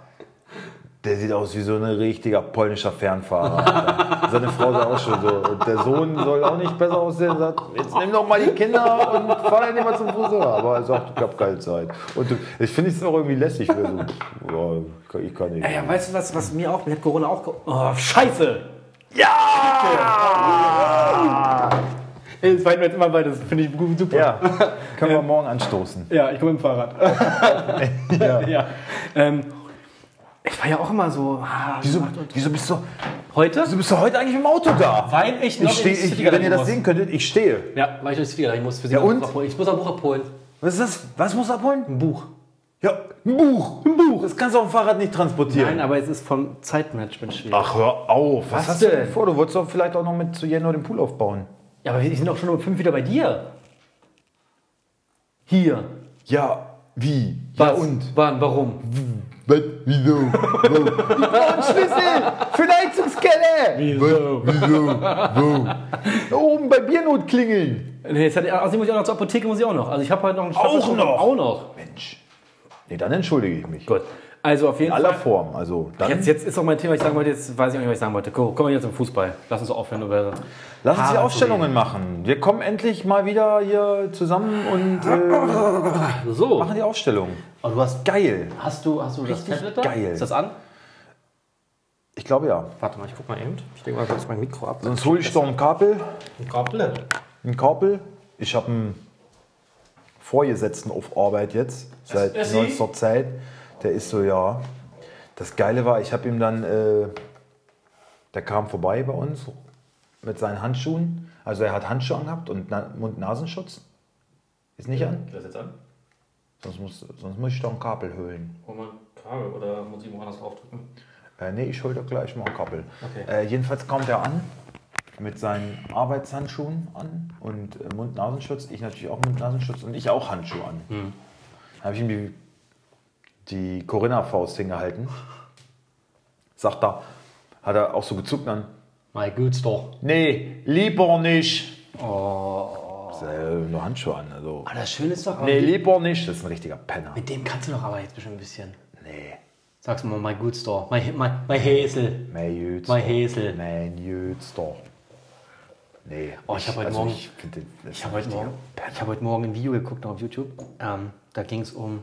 der sieht aus wie so ein richtiger polnischer Fernfahrer. Seine Frau sah auch schon so. Und der Sohn soll auch nicht besser aussehen. Sagt, jetzt nimm doch mal die Kinder und fahr dann immer zum Friseur. Aber er sagt, ich hab keine Zeit. Und ich finde es auch irgendwie lässig. So, boah, ich kann- ich kann nicht. Ey, ja, weißt du was, was mir auch, mir hat Corona auch. ge- Oh, Scheiße! ja! Ey, Das fällt mir jetzt immer bei, das finde ich super. Ja, können wir morgen anstoßen. Ja, ich komme mit dem Fahrrad. Ja. ja. Ähm, ich war ja auch immer so. ah, Wieso, wieso, bist du, Heute? wieso bist du heute eigentlich im Auto da? Weil ich noch Ich stehe, ins ich, City wenn ihr das muss. sehen könntet, ich stehe. Ja, weil ich durch die Ich muss für sie Ja, noch ein und? Buch abholen. Ich muss ein Buch abholen. Was ist das? Was musst du abholen? Ein Buch. Ja, ein Buch. Ein Buch. Das kannst du auf dem Fahrrad nicht transportieren. Nein, aber es ist vom Zeitmanagement schwierig. Ach, hör auf. Was, Was hast du denn? denn vor? Du wolltest doch vielleicht auch noch mit zu Jenno den Pool aufbauen. Ja, aber wir sind doch schon um fünf wieder bei dir. Hier. Ja, wie? Ja, Was? und? Wann? Warum? Was? Wieso? Wo? Ich brauche einen Schlüssel für die Heizungskeller. Wieso? Wieso? Wo? Da oben bei Biernot klingeln. Nee, jetzt hat, außerdem muss ich auch noch zur Apotheke, muss ich auch noch. Also ich habe heute noch einen Auch Stapel- noch? Auch noch. Mensch. Nee, dann entschuldige ich mich. Gut. Also auf jeden In aller Fall. Form. Also, Jetzt, jetzt ist auch mein Thema, ich sagen wollte, jetzt weiß ich auch nicht, was ich sagen wollte. Kommen wir jetzt zum Fußball. Lass uns aufhören über. lass uns die Ausstellungen machen. Wir kommen endlich mal wieder hier zusammen und äh, So. machen die Ausstellung. Oh, du hast, Geil. hast du, hast du das Richtig Tablet da? geil. Ist das an? Ich glaube ja. Warte mal, ich guck mal eben. Ich denke mal kurz mein Mikro ab. Sonst hole ich doch ein Kabel. Ein Kabel. Ein Kabel. Ich habe einen Vorgesetzten auf Arbeit jetzt, seit neuester Zeit. Der ist so, ja. Das Geile war, ich habe ihm dann, äh, der kam vorbei bei uns mit seinen Handschuhen. Also er hat Handschuhe angehabt und Na Mund-Nasenschutz. Ist nicht an? Das jetzt an? Sonst muss, sonst muss ich doch ein Kabel holen. Hol mal ein Kabel oder muss ich woanders draufdrücken? Äh, nee, ich hole doch gleich mal ein Kabel. Okay. Äh, jedenfalls kommt er an mit seinen Arbeitshandschuhen an und äh, Mund-Nasenschutz. Ich natürlich auch Mund-Nasenschutz und ich auch Handschuhe an. Hm. Habe ich ihm die, die Corinna-Faust hingehalten. Sagt er, hat er auch so gezuckt dann. My good doch. Nee, lieber nicht. Oh. Äh, nur Handschuhe an. Also. Aber das Schöne ist doch, Nee, lieber nicht. Das ist ein richtiger Penner. mit dem kannst du doch aber jetzt bestimmt ein bisschen. Nee. Sag's mal, my good store. My, my, my Häsel. Mein Jötz. My Häsel. Mein Jötz doch. Nee. Oh, ich hab heute also Morgen- Ich, Ich habe ein heute, Morgen- ich hab heute Morgen ein Video geguckt auf YouTube. Ähm, da ging es um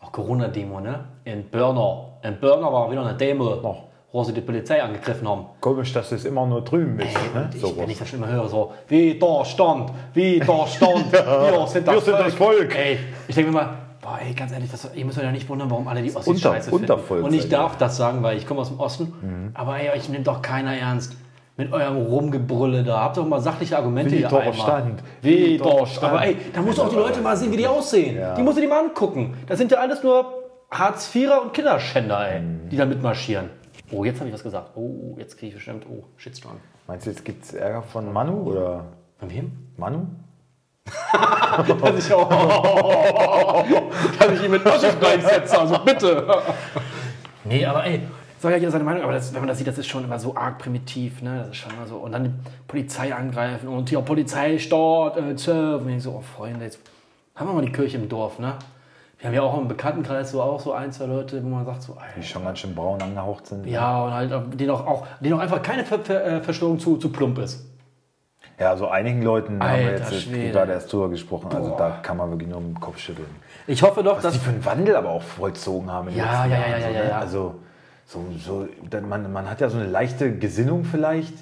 auch Corona-Demo, ne? In Börner. In Börner war wieder eine Demo. Oh. wo sie die Polizei angegriffen haben. Komisch, dass es immer nur drüben bist. ne? Ich, so wenn ich das schon immer höre, so, Widerstand, Widerstand, wir sind das Wir sind das Volk. Ey, ich denke mir mal, boah, ey, ganz ehrlich, das, ihr müsst euch ja nicht wundern, warum alle die Ossis Unter- scheiße finden. Und ich darf das sagen, weil ich komme aus dem Osten, aber ey, euch nimmt doch keiner ernst. Mit eurem Rumgebrülle da. Habt doch mal sachliche Argumente hier einmal. Widerstand. Widerstand. Aber ey, da musst du auch die Leute mal sehen, wie die aussehen. Ja. Die musst du dir mal angucken. Das sind ja alles nur Hartz-Vierer und Kinderschänder, ey, Mhm. die da mitmarschieren. Oh, jetzt habe ich was gesagt. Oh, jetzt kriege ich bestimmt. Oh, Shitstorm. Meinst du, jetzt gibt es Ärger von Manu oder Von wem? Manu? Dass ich, oh, dass ich ihn mit Oschis gleichsetze, also bitte. Nee, aber ey, soll ja jeder seine Meinung, aber das, wenn man das sieht, das ist schon immer so arg primitiv, ne? Das ist schon immer so. Und dann die Polizei angreifen und hier Polizeistaat, äh, Zerf. Und ich so, oh Freunde, jetzt haben wir mal die Kirche im Dorf, ne? Wir haben ja auch im Bekanntenkreis so auch so ein, zwei Leute, wo man sagt so, Die ey, schon ganz schön braun angehaucht sind. ja, und halt, denen auch, auch, denen auch einfach keine Ver Ver äh, Verschwörung zu, zu plump ist. Ja, so einigen Leuten haben wir Alter jetzt Schwede. gerade erst drüber gesprochen. Also da kann man wirklich nur im Kopf schütteln. Ich hoffe doch, Was dass die für einen Wandel aber auch vollzogen haben in Ja, ja, ja, ja, ja, ne? ja. Also so, so, man, man hat ja so eine leichte Gesinnung vielleicht,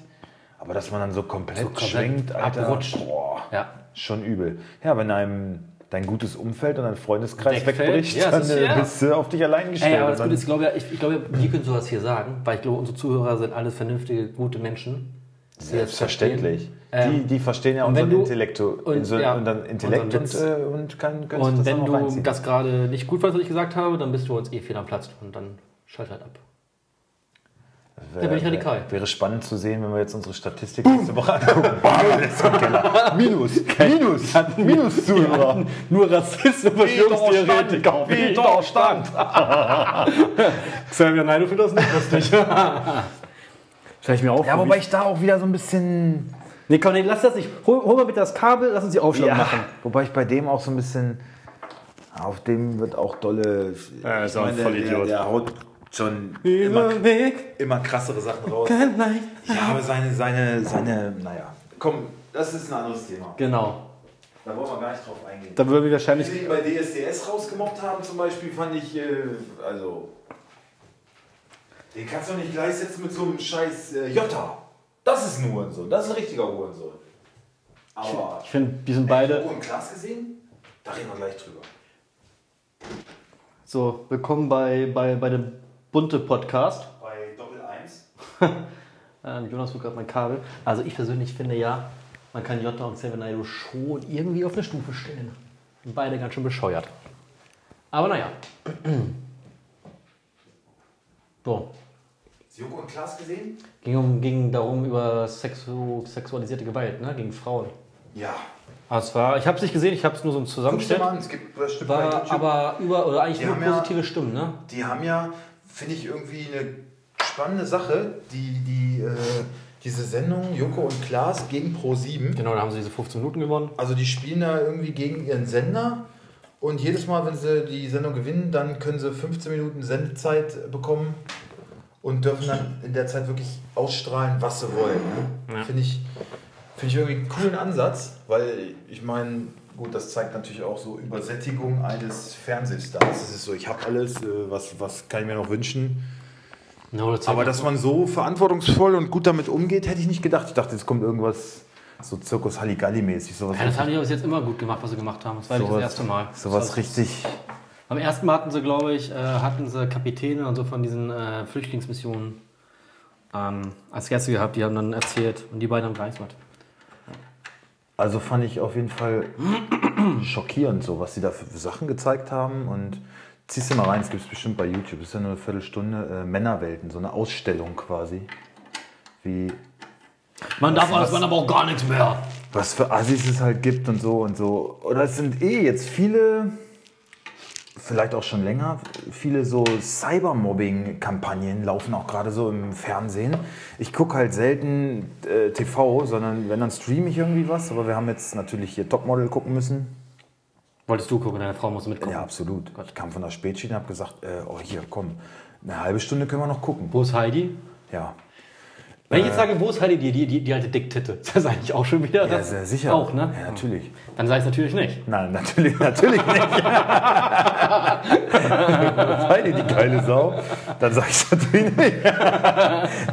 aber dass man dann so komplett, komplett schwenkt, Alter, abrutscht. boah, Ja. schon übel. Ja, wenn einem dein gutes Umfeld und dein Freundeskreis Wegfällt, wegbricht, ja, dann ist- äh, ja. bist du auf dich allein gestellt. Ey, aber das Und Gute ist, ich glaube, ja, ich, ich glaube, wir können sowas hier sagen, weil ich glaube, unsere Zuhörer sind alles vernünftige, gute Menschen. Selbstverständlich. verstehen. die, Ähm, die verstehen ja und unseren du- Intellekt und, und, ja, unseren Intellekt und, Witz. äh, und können, können Und das wenn du das gerade nicht gut fandest, was ich gesagt habe, dann bist du uns eh fehl am Platz und dann schalt halt ab. Wär- da bin ich radikal. Wäre, wäre spannend zu sehen, wenn wir jetzt unsere Statistik nächste Woche angucken. Alles im Keller. Minus, Minus, Minus Zuhörer. Nur Rassisten und Verschwörungstheoretiker. Widerstand! Xavier Nein, du findest das nicht lustig. Stell ich mir auf. Ja, wobei ich da auch wieder so ein bisschen. Nee, komm, nee, lass das nicht. Hol, hol mal bitte das Kabel, lass uns die Aufstellung machen. wobei ich bei dem auch so ein bisschen. Auf dem wird auch dolle. Ja, ist ich auch ein der, Vollidiot. der haut schon immer, immer krassere Sachen raus. Ja, aber seine, seine, seine. Naja. Komm, das ist ein anderes Thema. Genau. Da wollen wir gar nicht drauf eingehen. Da würden wir wahrscheinlich. die ihn bei DSDS rausgemobbt haben, zum Beispiel, fand ich, äh, also. Den kannst du nicht gleichsetzen mit so einem scheiß äh, Jota. Das ist ein Hurensohn, das ist ein richtiger Hurensohn. Aber. Ich finde, die sind beide. Joko und Klaas gesehen? Da reden wir gleich drüber. So, willkommen bei, bei, bei dem bunte Podcast. Bei Doppel 1. Ähm, Jonas sucht gerade mein Kabel. Also ich persönlich finde ja, man kann Jota und Seven Naido schon irgendwie auf eine Stufe stellen. Beide ganz schön bescheuert. Aber naja. So, Joko und Klaas gesehen? ging, um, ging darum über sexu sexualisierte Gewalt ne? gegen Frauen. Ja. Also es war, ich habe es nicht gesehen, ich habe es nur so zusammengestellt. es gibt bei War aber über, oder eigentlich Die nur haben ja- positive Stimmen, ne? Die haben ja, finde ich, irgendwie eine spannende Sache. Die, die, äh, diese Sendung Joko und Klaas gegen Pro7. Genau, da haben sie diese 15 Minuten gewonnen. Also die spielen da irgendwie gegen ihren Sender und jedes Mal, wenn sie die Sendung gewinnen, dann können sie 15 Minuten Sendezeit bekommen und dürfen dann in der Zeit wirklich ausstrahlen, was sie wollen. Ne? Finde ich, find ich irgendwie einen coolen Ansatz, weil ich meine, gut, das zeigt natürlich auch so Übersättigung eines Fernsehstars. Es ist so, ich habe alles, äh, was, was kann ich mir noch wünschen. No, das Aber dass man so verantwortungsvoll und gut damit umgeht, hätte ich nicht gedacht. Ich dachte, jetzt kommt irgendwas so Zirkus Halligalli-mäßig. Sowas ja, das haben die aber bis jetzt immer gut gemacht, was sie gemacht haben. Das war nicht das erste Mal. Sowas Das- richtig. Am ersten Mal hatten sie, glaube ich, äh, hatten sie Kapitäne und so von diesen äh, Flüchtlingsmissionen ähm, als Gäste gehabt. Die haben dann erzählt und die beiden haben gar nichts gemacht. Also fand ich auf jeden Fall schockierend, so was sie da für Sachen gezeigt haben. Und ziehst du mal rein, es gibt es bestimmt bei YouTube. Das ist ja nur eine Viertelstunde. Äh, Männerwelten, so eine Ausstellung quasi. Wie, Man darf alles, man aber auch gar nichts mehr. was für Assis es halt gibt und so und so. Oder es sind eh jetzt viele, vielleicht auch schon länger, viele so Cybermobbing-Kampagnen laufen auch gerade so im Fernsehen. Ich gucke halt selten äh, TV, sondern wenn, dann streame ich irgendwie was. Aber wir haben jetzt natürlich hier Topmodel gucken müssen. Wolltest du gucken, deine Frau musste mitgucken. Ja, absolut. Ich kam von der Spätschiene und habe gesagt, äh, oh hier, komm, eine halbe Stunde können wir noch gucken. Wo ist Heidi? Ja, Wenn ich jetzt sage, wo ist Heidi, die, die, die, die alte Dicktitte? Das ist eigentlich auch schon wieder ja sehr sicher. Auch, ne? Ja, natürlich. Dann sage ich es natürlich nicht. Nein, natürlich, natürlich nicht. Heidi die geile Sau, dann sage ich natürlich nicht.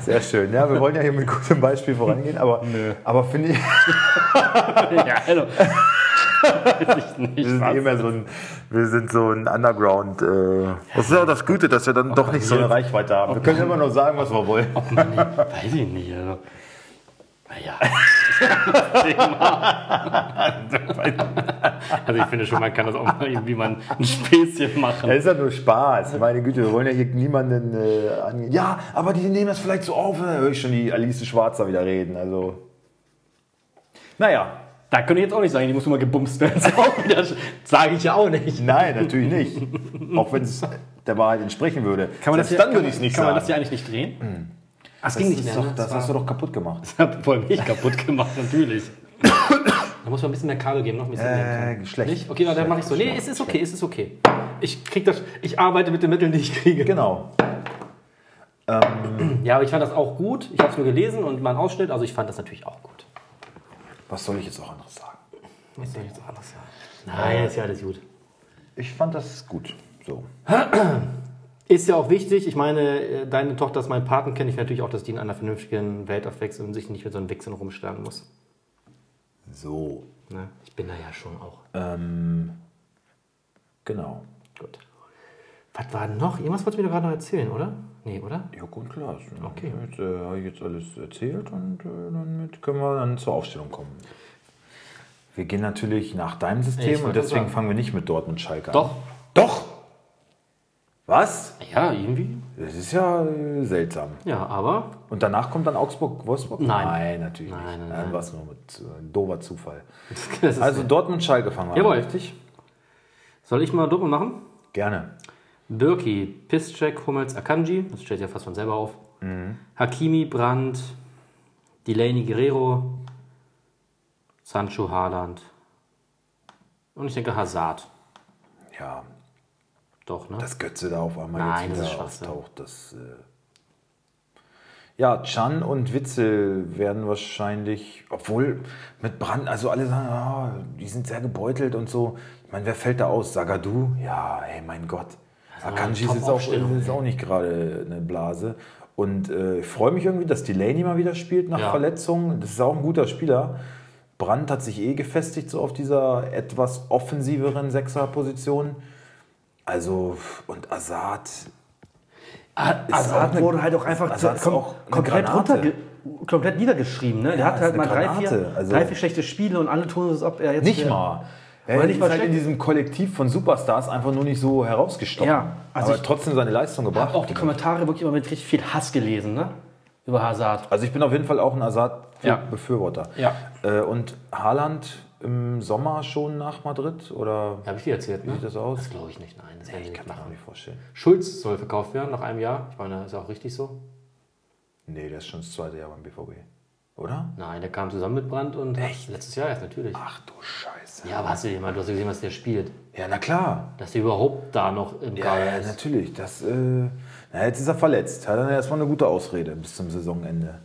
Sehr schön. Ja, wir wollen ja hier mit gutem Beispiel vorangehen, aber, aber finde ich, ja, also. Weiß ich nicht, wir sind was. mehr so ein, wir sind so ein Underground. Äh, das ist ja das Gute, dass wir dann doch nicht so eine Reichweite haben. Wir können immer nur sagen, was wir wollen. Weiß ich nicht. Also. Naja. also ich finde schon, man kann das auch mal irgendwie mal ein Späßchen machen. Das ist ja nur Spaß. Meine Güte, wir wollen ja hier niemanden äh, angehen. Ja, aber die nehmen das vielleicht so auf. Da höre ich schon die Alice Schwarzer wieder reden. Also, naja, Da könnte ich jetzt auch nicht sagen, die musst du mal gebumst werden. Das sage ich ja auch nicht. nein, natürlich nicht. auch wenn es der Wahrheit entsprechen würde. Kann man das hier, dann würde ich es nicht kann sagen. man das hier eigentlich nicht drehen? Ach, das das ging nicht mehr. doch, das war- hast du doch kaputt gemacht. Voll mich kaputt gemacht, natürlich. Da muss man ein bisschen mehr Kabel geben, noch ein bisschen mehr. Äh, schlecht. Nicht? Okay, dann mache ich so. Nee, es ist okay, es ist okay. Ich krieg das, ich arbeite mit den Mitteln, die ich kriege. Genau. Ja, aber ich fand das auch gut. Ich habe es nur gelesen und mal einen Ausschnitt, also ich fand das natürlich auch gut. Was soll ich jetzt auch anderes sagen? Was soll ich jetzt auch anders sagen? Nein, ist ja alles gut. Ich fand das gut. So. Ist ja auch wichtig. Ich meine, äh, deine Tochter ist mein Paten, kenne ich natürlich auch, dass die in einer vernünftigen Welt aufwächst und sich nicht mit so einem Wichsern rumschlagen muss. So. Ne? Ich bin da ja schon auch. Ähm, genau. Gut. Was war denn noch? Irgendwas wolltest du mir doch gerade noch erzählen, oder? Nee, oder? Ja, gut, klar. Okay. Jetzt äh, habe ich jetzt alles erzählt und äh, damit können wir dann zur Aufstellung kommen. Wir gehen natürlich nach deinem Ich System und wollte deswegen sagen. fangen wir nicht mit Dortmund Schalke an. Doch. Doch! Was? Ja, irgendwie. Das ist ja äh, seltsam. Ja, aber Und danach kommt dann Augsburg, Wolfsburg? Nein. Nein, natürlich Nein, nicht. nein, Dann nein. war es nur mit äh, doofer Zufall. Also Dortmund Schalke fangen wir Jawohl. an, richtig? Soll ich mal Doppel machen? Gerne. Birki, Piszczek, Hummels, Akanji. Das stellt ja fast von selber auf. Hakimi, Brandt, Delaney, Guerrero, Sancho, Haaland. Und ich denke Hazard. Ja, Doch, ne? dass Götze da auf einmal Nein, jetzt das wieder Schwachsinn. auftaucht, das. Äh ja, Chan und Witzel werden wahrscheinlich, obwohl mit Brand, also alle sagen, ah, die sind sehr gebeutelt und so. Ich meine, wer fällt da aus? Sagadu? Ja, ey, mein Gott. Akanji ist jetzt auch, ist auch nicht gerade eine Blase. Und äh, ich freue mich irgendwie, dass Delaney mal wieder spielt nach Ja. Verletzung. Das ist auch ein guter Spieler. Brandt hat sich eh gefestigt so auf dieser etwas offensiveren Sechserposition. Also, und Assad. Hazard auch eine- wurde halt auch einfach ist kom auch komplett, runterge komplett niedergeschrieben. Ne? Der Ja, hat ist halt mal drei Granate. vier, Also- drei, vier schlechte Spiele und alle tun es, als ob er jetzt. Nicht der- mal. Er nicht ist mal halt in diesem Kollektiv von Superstars einfach nur nicht so herausgestochen. Ja, also aber ich- trotzdem seine Leistung Ich gebracht. habe auch die Kommentare wirklich immer mit richtig viel Hass gelesen, ne? Über Hazard. Also ich bin auf jeden Fall auch ein Ja. Assad-Befürworter. Ja. Äh, und Haaland im Sommer schon nach Madrid? Oder Habe ich dir erzählt, ne? sieht das aus? Das glaube ich nicht, nein. Das die Ich nicht kann mir nicht vorstellen. Schulz soll verkauft werden nach einem Jahr. Ich meine, ist auch richtig so. Nee, der ist schon das zweite Jahr beim BVB. Oder? Nein, der kam zusammen mit Brandt und letztes Jahr erst natürlich. Ach du Scheiße. Ja, aber hast du, mal, du hast ja gesehen, was der spielt. Ja, na klar. Dass der überhaupt da noch im Ja, Kader ja, ist. natürlich. Das, äh, na, jetzt ist er verletzt. Hat er erstmal eine gute Ausrede bis zum Saisonende.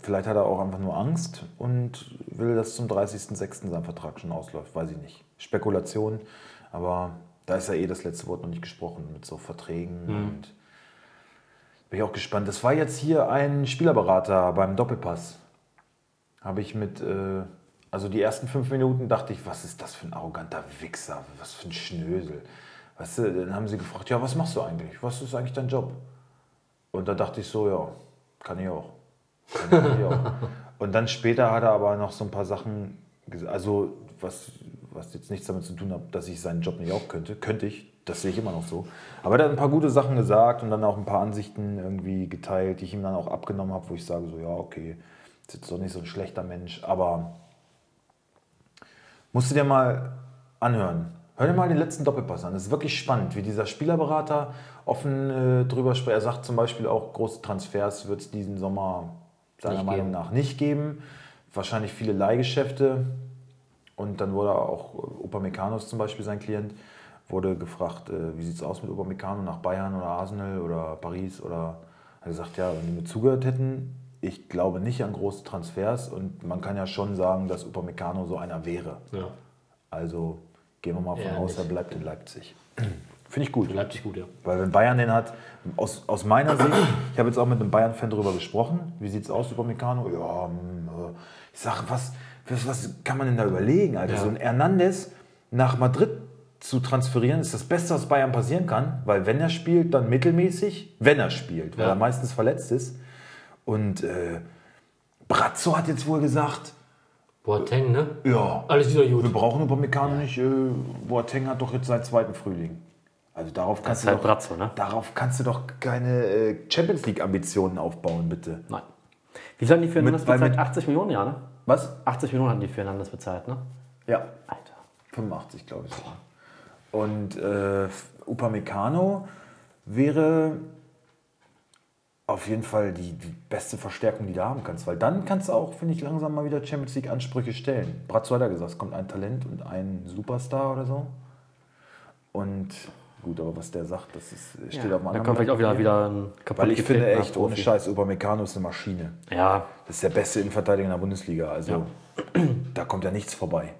Vielleicht hat er auch einfach nur Angst und will, dass zum 30.06. sein Vertrag schon ausläuft. Weiß ich nicht. Spekulation. Aber da ist ja eh das letzte Wort noch nicht gesprochen mit so Verträgen. Und bin ich auch gespannt. Das war jetzt hier ein Spielerberater beim Doppelpass. Habe ich mit, äh, also die ersten fünf Minuten dachte ich, was ist das für ein arroganter Wichser, was für ein Schnösel. Weißt du, dann haben sie gefragt, ja, was machst du eigentlich? Was ist eigentlich dein Job? Und da dachte ich so, ja, kann ich auch. Kann ich auch. Und dann später hat er aber noch so ein paar Sachen, gesagt, also was, was jetzt nichts damit zu tun hat, dass ich seinen Job nicht auch könnte. Könnte ich, das sehe ich immer noch so. Aber er hat ein paar gute Sachen gesagt und dann auch ein paar Ansichten irgendwie geteilt, die ich ihm dann auch abgenommen habe, wo ich sage so, ja, okay, ist jetzt doch nicht so ein schlechter Mensch, aber musst du dir mal anhören. Hör dir mal den letzten Doppelpass an. Das ist wirklich spannend, wie dieser Spielerberater offen äh, drüber spricht. Er sagt zum Beispiel auch, große Transfers wird es diesen Sommer seiner Nicht Meinung geben. nach nicht geben. Wahrscheinlich viele Leihgeschäfte. Und dann wurde auch äh, Upamecano zum Beispiel sein Klient, wurde gefragt, äh, wie sieht es aus mit Upamecano nach Bayern oder Arsenal oder Paris oder hat gesagt, ja, wenn die mir zugehört hätten, ich glaube nicht an große Transfers und man kann ja schon sagen, dass Upamecano so einer wäre. Ja. Also gehen wir mal von Ja, aus, er bleibt in Leipzig. Finde ich gut. Leipzig gut, ja. Weil wenn Bayern den hat, aus, aus meiner Sicht, ich habe jetzt auch mit einem Bayern-Fan darüber gesprochen, wie sieht es aus, Upamecano? Ja, hm, äh, ich sage, was, was, was kann man denn da überlegen, Alter? Ja. So ein Hernandez nach Madrid zu transferieren, ist das Beste, was Bayern passieren kann, weil wenn er spielt, dann mittelmäßig, wenn er spielt, weil Ja. er meistens verletzt ist. Und äh, Brazzo hat jetzt wohl gesagt, Boateng, ne? ja, Alles wieder wir gut. brauchen Upamecano nicht, äh, Boateng hat doch jetzt seit zweiten Frühling. Also darauf kannst, du halt doch, Brazzo, ne? darauf kannst du doch keine äh, Champions League-Ambitionen aufbauen, bitte. Nein. Wie haben die für Hernandez bezahlt? mit- 80 Millionen, ja, ne? Was? 80 Millionen hatten die für Hernandez bezahlt, ne? Ja, Alter. 85, glaube ich. sogar. Und äh, Upamecano wäre auf jeden Fall die, die beste Verstärkung, die du haben kannst. Weil dann kannst du auch, finde ich, langsam mal wieder Champions League-Ansprüche stellen. Brazzo hat ja gesagt, es kommt ein Talent und ein Superstar oder so. Und gut, aber was der sagt, das ist, steht auf dem Da anderen kommt vielleicht auch wieder, wieder ein Weil ich finde echt, ohne Profi. Scheiß, Upamecano ist eine Maschine. Ja, Das ist der beste Innenverteidiger in der Bundesliga. Also da kommt ja nichts vorbei.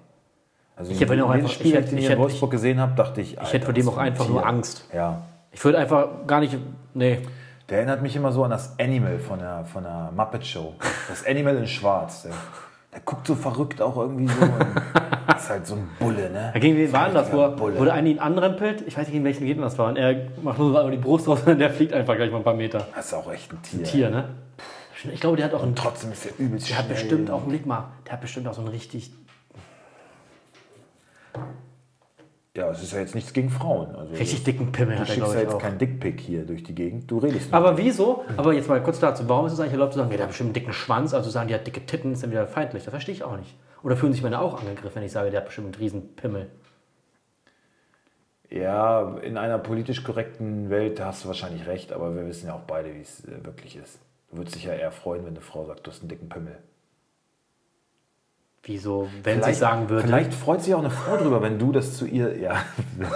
Also Ich hätte ihn auch einfach- Spiel, ich das hätte- den ich ich in Wolfsburg gesehen habe, dachte ich, ich hätte vor dem auch einfach nur Angst. Ja. Ich würde einfach gar nicht. Nee. Der erinnert mich immer so an das Animal von der, von der Muppet Show. Das Animal in Schwarz. Der, der guckt so verrückt auch irgendwie so. und ist halt so ein Bulle, ne? Gegen wen war das, wo, Bulle. wo der eine ihn anrempelt? Ich weiß nicht, gegen welchen Gegner das war. Und er macht nur so die Brust raus und der fliegt einfach gleich mal ein paar Meter. Das ist auch echt ein Tier. Tier, ne? Ich glaube, der hat auch einen. Trotzdem ist der übelst Der hat schnell. bestimmt auch, blick mal, der hat bestimmt auch so einen richtig. Ja, es ist ja jetzt nichts gegen Frauen. Also, Richtig dicken Pimmel du hat er, glaube ja ich, jetzt auch. keinen Dickpick hier durch die Gegend. Du redest Aber wieso? Aber jetzt mal kurz dazu, warum ist es eigentlich erlaubt zu sagen, ja, der hat bestimmt einen dicken Schwanz, also sagen, die hat dicke Titten, ist dann wieder feindlich? Das verstehe ich auch nicht. Oder fühlen sich Männer auch angegriffen, wenn ich sage, der hat bestimmt einen riesen Pimmel? Ja, in einer politisch korrekten Welt hast du wahrscheinlich recht, aber wir wissen ja auch beide, wie es äh, wirklich ist. Du würdest dich ja eher freuen, wenn eine Frau sagt, du hast einen dicken Pimmel. Wieso, wenn sie sagen würde. Vielleicht freut sich auch eine Frau drüber, wenn du das zu ihr, ja,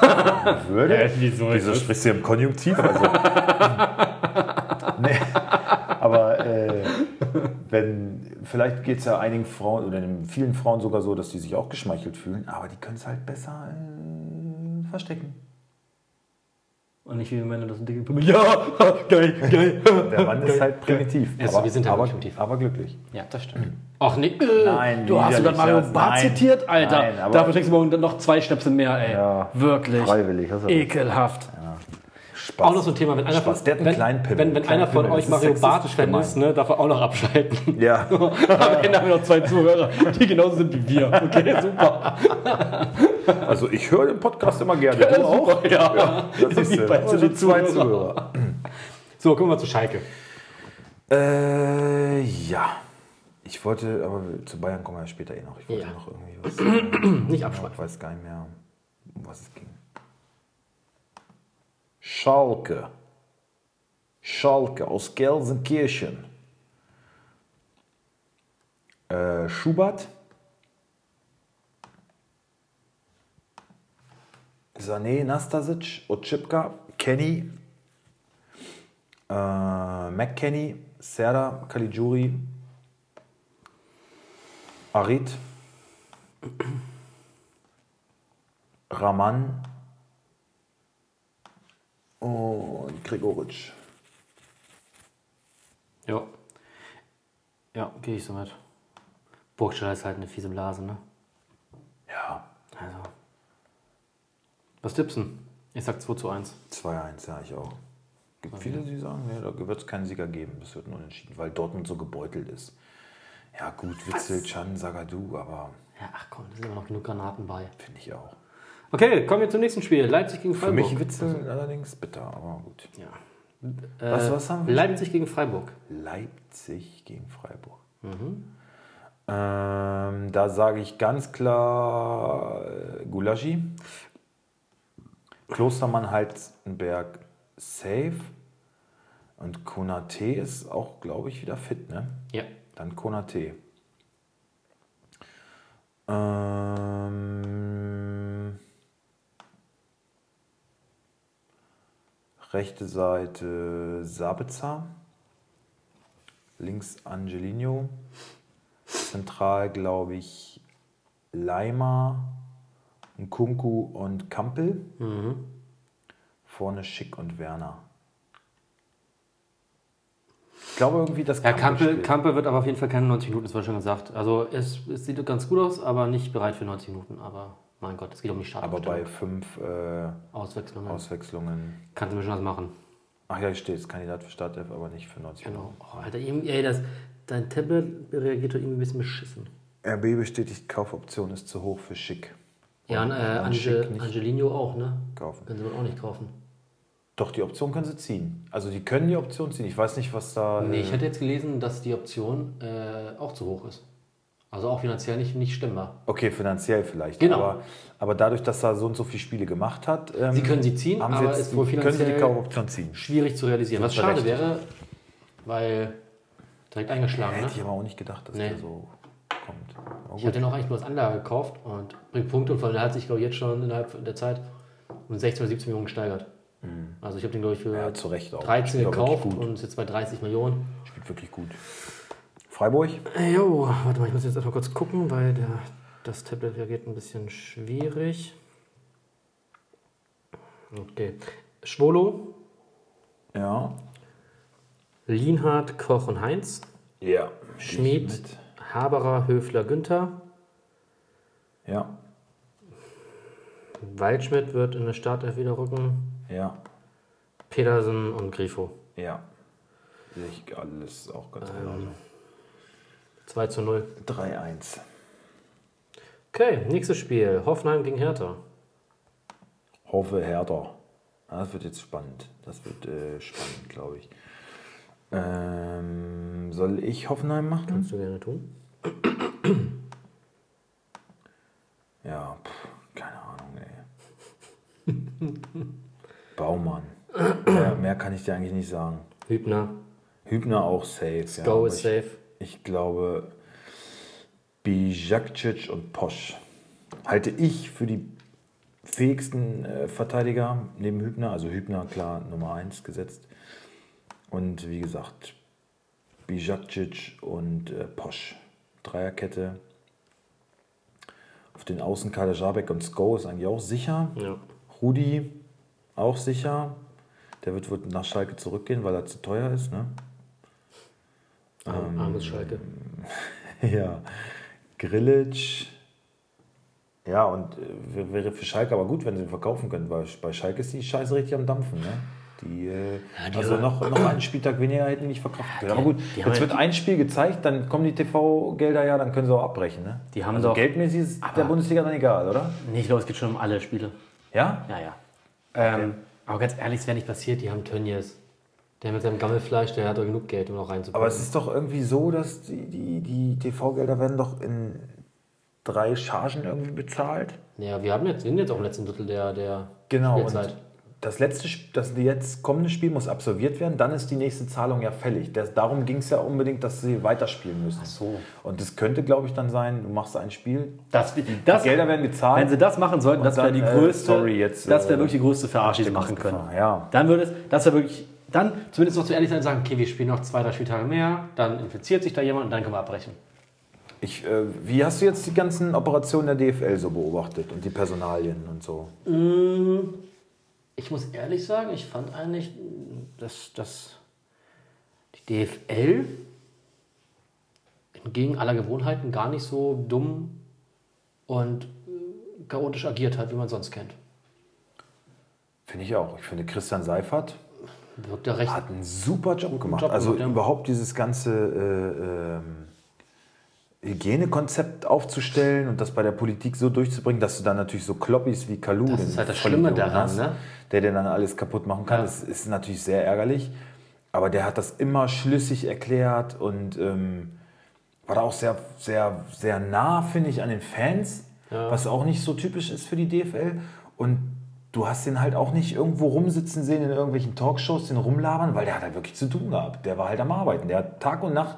würde. Äh, wieso wieso sprichst du im Konjunktiv? Also, nee, aber äh, wenn, vielleicht geht es ja einigen Frauen oder vielen Frauen sogar so, dass die sich auch geschmeichelt fühlen, aber die können es halt besser äh, verstecken. Und nicht wie Männer, das einen dicken Pimmel. Ja, geil, geil. Der Mann ist halt primitiv. Also, aber, wir sind halt aber, primitiv. aber glücklich. Ja, das stimmt. Ach nee, äh, Nein, Du hast sogar Mario ja, Barth zitiert, Alter. Nein, aber Dafür kriegst du morgen noch zwei Schnäpse mehr, ey. Ja, Wirklich. freiwillig, hast du recht. Spaß. auch noch so ein Thema, wenn einer von, Spaß, einen wenn, kleinen Pimmel. wenn, wenn Kleinen einer von Pimmel, euch Mario Barth sexistisch Fan gemein. ist, ne, darf er auch noch abschalten. Ja, Am Ende haben wir noch zwei Zuhörer, die genauso sind wie wir. Okay, super. also ich höre den Podcast immer gerne. Du auch? Super, ja. Das ist so also die zwei Zuhörer. So, kommen wir zu Schalke. Äh, ja. Ich wollte, aber zu Bayern kommen wir ja später eh noch. Ich wollte Ja. noch irgendwie was. Nicht ich abschweifen. weiß gar nicht mehr, um was es ging. Schalke. Schalke aus Gelsenkirchen. Äh, Schubert. Sané, Nastasic, Otschipka, Kenny, äh, McKenny, Serda, Caligiuri, Arid, Raman und Gregoritsch. Ja. Ja, gehe ich so mit. Burgstaller ist halt eine fiese Blase, ne? Ja, Also. Was tippst du? denn? Ich sag 2 zu 1. 2-1, ja, ich auch. Gibt viele, die sagen, nee, da wird es keinen Sieger geben. Es wird nur entschieden, weil Dortmund so gebeutelt ist. Ja, gut, Witzel, Chan, Sagadu, aber Ja, ach komm, da sind immer noch genug Granaten bei. finde ich auch. Okay, kommen wir zum nächsten Spiel. Leipzig gegen Für Freiburg. mich Witzel allerdings bitter, aber gut. Ja. Was, was haben wir? Leipzig gegen Freiburg. Leipzig gegen Freiburg. Ähm, da sage ich ganz klar äh, Gulaschi. Klostermann Heizenberg safe. Und Konate ist auch, glaube ich, wieder fit, ne? Ja. Dann Konate. Ähm, rechte Seite Sabitzer. Links Angelino. Zentral, glaube ich, Leimer, Nkunku und Kampel. Vorne Schick und Werner. Ich glaube irgendwie, dass Ja, Kampe, spielt. Kampe wird aber auf jeden Fall keine 90 Minuten, das war schon gesagt. Also es, es sieht ganz gut aus, aber nicht bereit für 90 Minuten. Aber mein Gott, es geht um die Aber bei fünf äh, Auswechslungen. Auswechslungen. Kannst du mir schon was machen. Ach ja, hier steht es, Kandidat für Startelf, aber nicht für 90 Genau. Minuten. Oh, Alter, ey, das, dein Tablet reagiert doch irgendwie ein bisschen beschissen. RB bestätigt, Kaufoption ist zu hoch für Schick. Ja, und, äh, Und Ange, Angelino auch, ne? kaufen. Können sie wohl auch nicht kaufen. Doch, die Option können sie ziehen. Also die können die Option ziehen. Ich weiß nicht, was da... Nee, äh, ich hätte jetzt gelesen, dass die Option äh, auch zu hoch ist. Also auch finanziell nicht, nicht stemmbar. Okay, finanziell vielleicht. Genau. Aber, aber dadurch, dass er so und so viele Spiele gemacht hat... ähm, Sie können sie ziehen, haben aber jetzt, ist wohl können sie die finanziell-. Schwierig zu realisieren. Was schade wäre, weil direkt eingeschlagen, ne? Hätte ich aber auch nicht gedacht, dass Nee. der so kommt. Aber Ich habe den auch eigentlich nur als Anlage gekauft und bringt Punkte und allem der hat sich, glaube ich, jetzt schon innerhalb der Zeit um 16 oder 17 Millionen gesteigert. Also ich habe den, glaube ich, für Mhm. Ja, zu Recht auch. 13 Spielt auch wirklich gekauft und ist jetzt bei 30 Millionen. Spielt wirklich gut. Freiburg? Äh, Jo, warte mal, ich muss jetzt erstmal kurz gucken, weil der, das Tablet reagiert ein bisschen schwierig. Okay. Schwolo, Ja. Lienhardt, Koch und Heinz, Ja. Schmid, Mit. Haberer, Höfler, Günther, Ja. Waldschmidt wird in der Startelf wieder rücken, Ja. Pedersen und Grifo. Ja. Sehe ich alles auch ganz Ähm. Genau. 2 zu 0. 3-1. Okay, nächstes Spiel. Hoffenheim gegen Hertha. Hoffe Hertha. Ja, Das wird jetzt spannend. Das wird äh, spannend, glaube ich. Ähm, soll ich Hoffenheim machen? Kannst du gerne tun. Ja, pff, keine Ahnung, ey. Baumann. Mehr, mehr kann ich dir eigentlich nicht sagen. Hübner. Hübner auch safe. ja, Go aber is safe. Ich glaube, Bijakcic und Posch halte ich für die fähigsten äh, Verteidiger neben Hübner. Also Hübner klar Nummer 1 gesetzt. Und wie gesagt, Bijakcic und äh, Posch. Dreierkette. Auf den Außen Kader Jabek und Sko ist eigentlich auch sicher. Ja. Rudi auch sicher. Der wird, wird nach Schalke zurückgehen, weil er zu teuer ist. Ne? Arm, armes Schalke. Ja, Grillitsch. Ja, und äh, wäre für Schalke aber gut, wenn sie ihn verkaufen können, weil bei Schalke ist die Scheiße richtig am Dampfen. Ne? Die, äh, die also noch, noch einen Spieltag weniger hätten die nicht verkraften können. Aber gut, jetzt ja- wird ein Spiel gezeigt, dann kommen die TV-Gelder ja, dann können sie auch abbrechen. Ne? Die haben also doch- geldmäßig ist der Bundesliga dann egal, oder? Nee, ich glaube, es geht schon um alle Spiele. Ja? Ja, ja. Ähm, aber ganz ehrlich, es wäre nicht passiert. Die haben Tönnies. Der mit seinem Gammelfleisch, der hat doch genug Geld, um noch reinzupacken. Aber es ist doch irgendwie so, dass die, die, die TV-Gelder werden doch in drei Chargen irgendwie bezahlt. ja, wir haben jetzt, sind jetzt auch im letzten Drittel der, der Genau. Spielzeit. Das letzte, das jetzt kommende Spiel muss absolviert werden, dann ist die nächste Zahlung ja fällig. Das, darum ging es ja unbedingt, dass sie weiterspielen müssen. Ach so. Und das könnte, glaube ich, dann sein, du machst ein Spiel, Das, die das, Gelder werden gezahlt. wenn sie das machen sollten, das wäre die äh, größte, sorry, jetzt, das wäre äh, wirklich die größte Verarsche, die sie machen können. Gefahr, ja. Dann würde es, das wäre wirklich, dann Zumindest noch zu ehrlich sein und sagen, okay, wir spielen noch zwei, drei Spieltage mehr, dann infiziert sich da jemand und dann können wir abbrechen. Ich, äh, wie hast du jetzt die ganzen Operationen der DFL so beobachtet und die Personalien und so? Ich muss ehrlich sagen, ich fand eigentlich, dass, dass die DFL entgegen aller Gewohnheiten gar nicht so dumm und chaotisch agiert hat, wie man sonst kennt. Finde ich auch. Ich finde, Christian Seifert Wirkt ja recht. hat einen super Job gemacht. Job also gemacht, ja. überhaupt dieses ganze äh, ähm, Hygienekonzept aufzustellen und das bei der Politik so durchzubringen, dass du dann natürlich so Kloppis wie Kalu, Das ist halt das Schlimme daran, hast, ne? der dir dann alles kaputt machen kann. Ja. Das ist natürlich sehr ärgerlich. Aber der hat das immer schlüssig erklärt und ähm, war da auch sehr, sehr, sehr nah, finde ich, an den Fans, was auch nicht so typisch ist für die DFL. Und du hast den halt auch nicht irgendwo rumsitzen sehen in irgendwelchen Talkshows, den rumlabern, weil der hat halt wirklich zu tun gehabt. Der war halt am Arbeiten. Der hat Tag und Nacht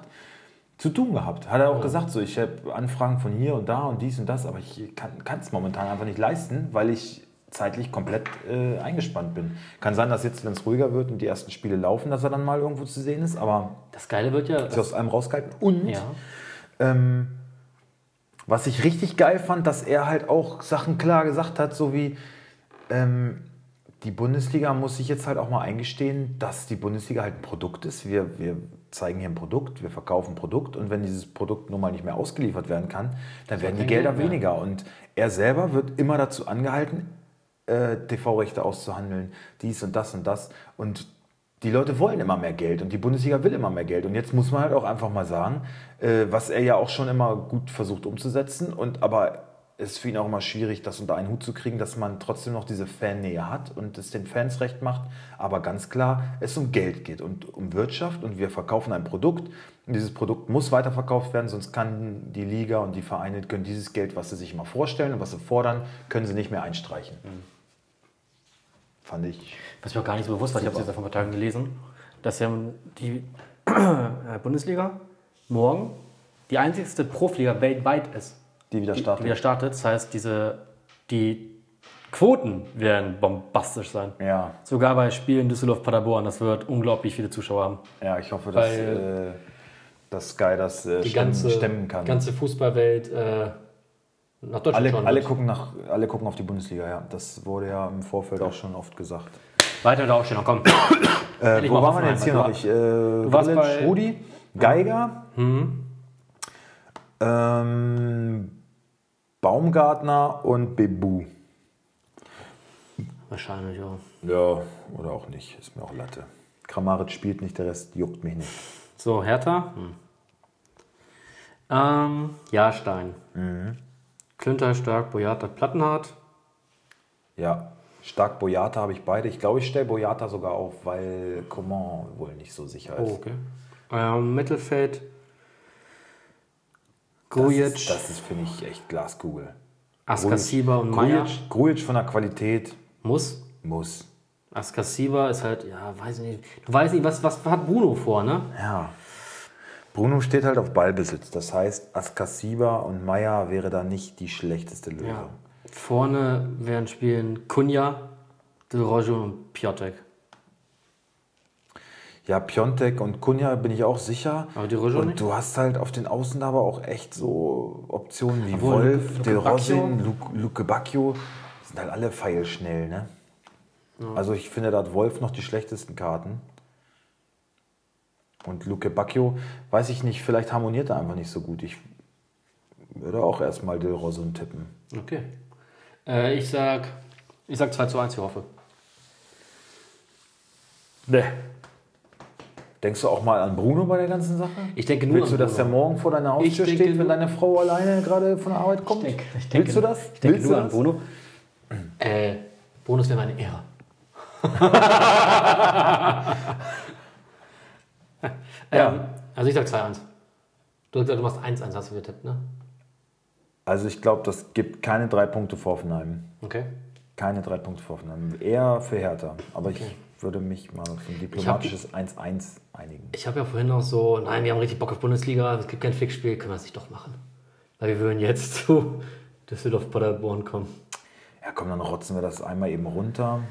zu tun gehabt. Hat er auch gesagt, so ich habe Anfragen von hier und da und dies und das, aber ich kann es momentan einfach nicht leisten, weil ich zeitlich komplett äh, eingespannt bin. Kann sein, dass jetzt, wenn es ruhiger wird und die ersten Spiele laufen, dass er dann mal irgendwo zu sehen ist, aber Das Geile wird ja. ist aus allem rausgehalten. Und ja. ähm, was ich richtig geil fand, dass er halt auch Sachen klar gesagt hat, so wie ähm, die Bundesliga muss sich jetzt halt auch mal eingestehen, dass die Bundesliga halt ein Produkt ist. Wir, wir zeigen hier ein Produkt, wir verkaufen ein Produkt und wenn dieses Produkt nun mal nicht mehr ausgeliefert werden kann, dann werden die Gelder Geld weniger. Und er selber wird immer dazu angehalten, äh, TV-Rechte auszuhandeln, dies und das und das. Und die Leute wollen immer mehr Geld und die Bundesliga will immer mehr Geld. Und jetzt muss man halt auch einfach mal sagen, äh, was er ja auch schon immer gut versucht umzusetzen. Und aber ist für ihn auch immer schwierig, das unter einen Hut zu kriegen, dass man trotzdem noch diese Fannähe hat und es den Fans recht macht. Aber ganz klar, es um Geld geht und um Wirtschaft und wir verkaufen ein Produkt. Und dieses Produkt muss weiterverkauft werden, sonst kann die Liga und die Vereine können dieses Geld, was sie sich immer vorstellen und was sie fordern, können sie nicht mehr einstreichen. Fand ich. Was mir auch gar nicht so bewusst war, ich habe es jetzt vor ein paar Tagen gelesen, dass ja die Bundesliga morgen die einzigste Profiliga weltweit ist, Die wieder die, die wieder startet. Das heißt, diese, die Quoten werden bombastisch sein. Ja, Sogar bei Spielen Düsseldorf-Paderborn, das wird unglaublich viele Zuschauer haben. ja, ich hoffe, dass, äh, dass Sky das äh, Die stemmen, ganze, stemmen kann. ganze Fußballwelt äh, nach Deutschland alle, schauen alle, wird. gucken nach, alle gucken auf die Bundesliga, ja. Das wurde ja im Vorfeld auch schon oft gesagt. Weiter mit der Aufstellung, komm. Äh, wo waren wir Hoffenheim, jetzt hier du noch? Ich, äh, warst Grillitsch, bei- Rudi, Geiger, ähm, Baumgartner und Bebu. Wahrscheinlich, ja. Ja, oder auch nicht. Ist mir auch Latte. Kramaric spielt nicht, der Rest juckt mich nicht. So, Hertha. Hm. Ähm, Jahrstein. Mhm. Klünter, Stark, Boyata, Plattenhardt. Ja, stark Boyata habe ich beide. Ich glaube, ich stelle Boyata sogar auf, weil Coman wohl nicht so sicher ist. Oh, okay. Ähm, Mittelfeld. Das Grujic, ist, das ist finde ich, echt Glaskugel. Askasiba und Meier. Grujic, Grujic von der Qualität Muss. muss. Askasiba ist halt, ja, weiß ich nicht. Du weißt nicht, was, was hat Bruno vor, ne? Ja. Bruno steht halt auf Ballbesitz. Das heißt, Askasiba und Meier wäre da nicht die schlechteste Lösung. Ja. Vorne werden spielen Kunja, De Rojo und Piotek. Ja, Piontek und Kunja bin ich auch sicher. Aber die Rojo Und nicht? du hast halt auf den Außen aber auch echt so Optionen wie Obwohl, Wolf, Luke- Del. Rosin, Luke, Luke Bacchio. Die sind halt alle feilschnell, ne? Also ich finde, da hat Wolf noch die schlechtesten Karten. Und Luke Bacchio, weiß ich nicht, vielleicht harmoniert er einfach nicht so gut. Ich würde auch erstmal Del Rosin tippen. Okay. Äh, ich sag, ich sag 2 zu 1, ich hoffe. Nee. Denkst du auch mal an Bruno bei der ganzen Sache? Ich denke nur Willst du, dass der Bruno. morgen vor deiner Haustür steht, wenn nur- deine Frau alleine gerade von der Arbeit kommt? Ich denke, ich denke, Willst du das? Ich denke Willst nur an? Bruno. Äh, Bonus wäre meine Ehre. Ja. Ähm, also ich sag 2-1. Du hast gesagt, du machst 1-1, hast du getippt, ne? Also ich glaube, das gibt keine drei Punkte für Hoffenheim. Okay. Keine drei Punkte für Hoffenheim. Eher für Hertha. Aber ich würde mich mal für ein diplomatisches 1-1 einigen. Ich habe ja vorhin noch so, nein, wir haben richtig Bock auf Bundesliga, es gibt kein Fixspiel, können wir es nicht doch machen. Weil wir würden jetzt zu Düsseldorf Paderborn kommen. Ja, komm, dann rotzen wir das einmal eben runter.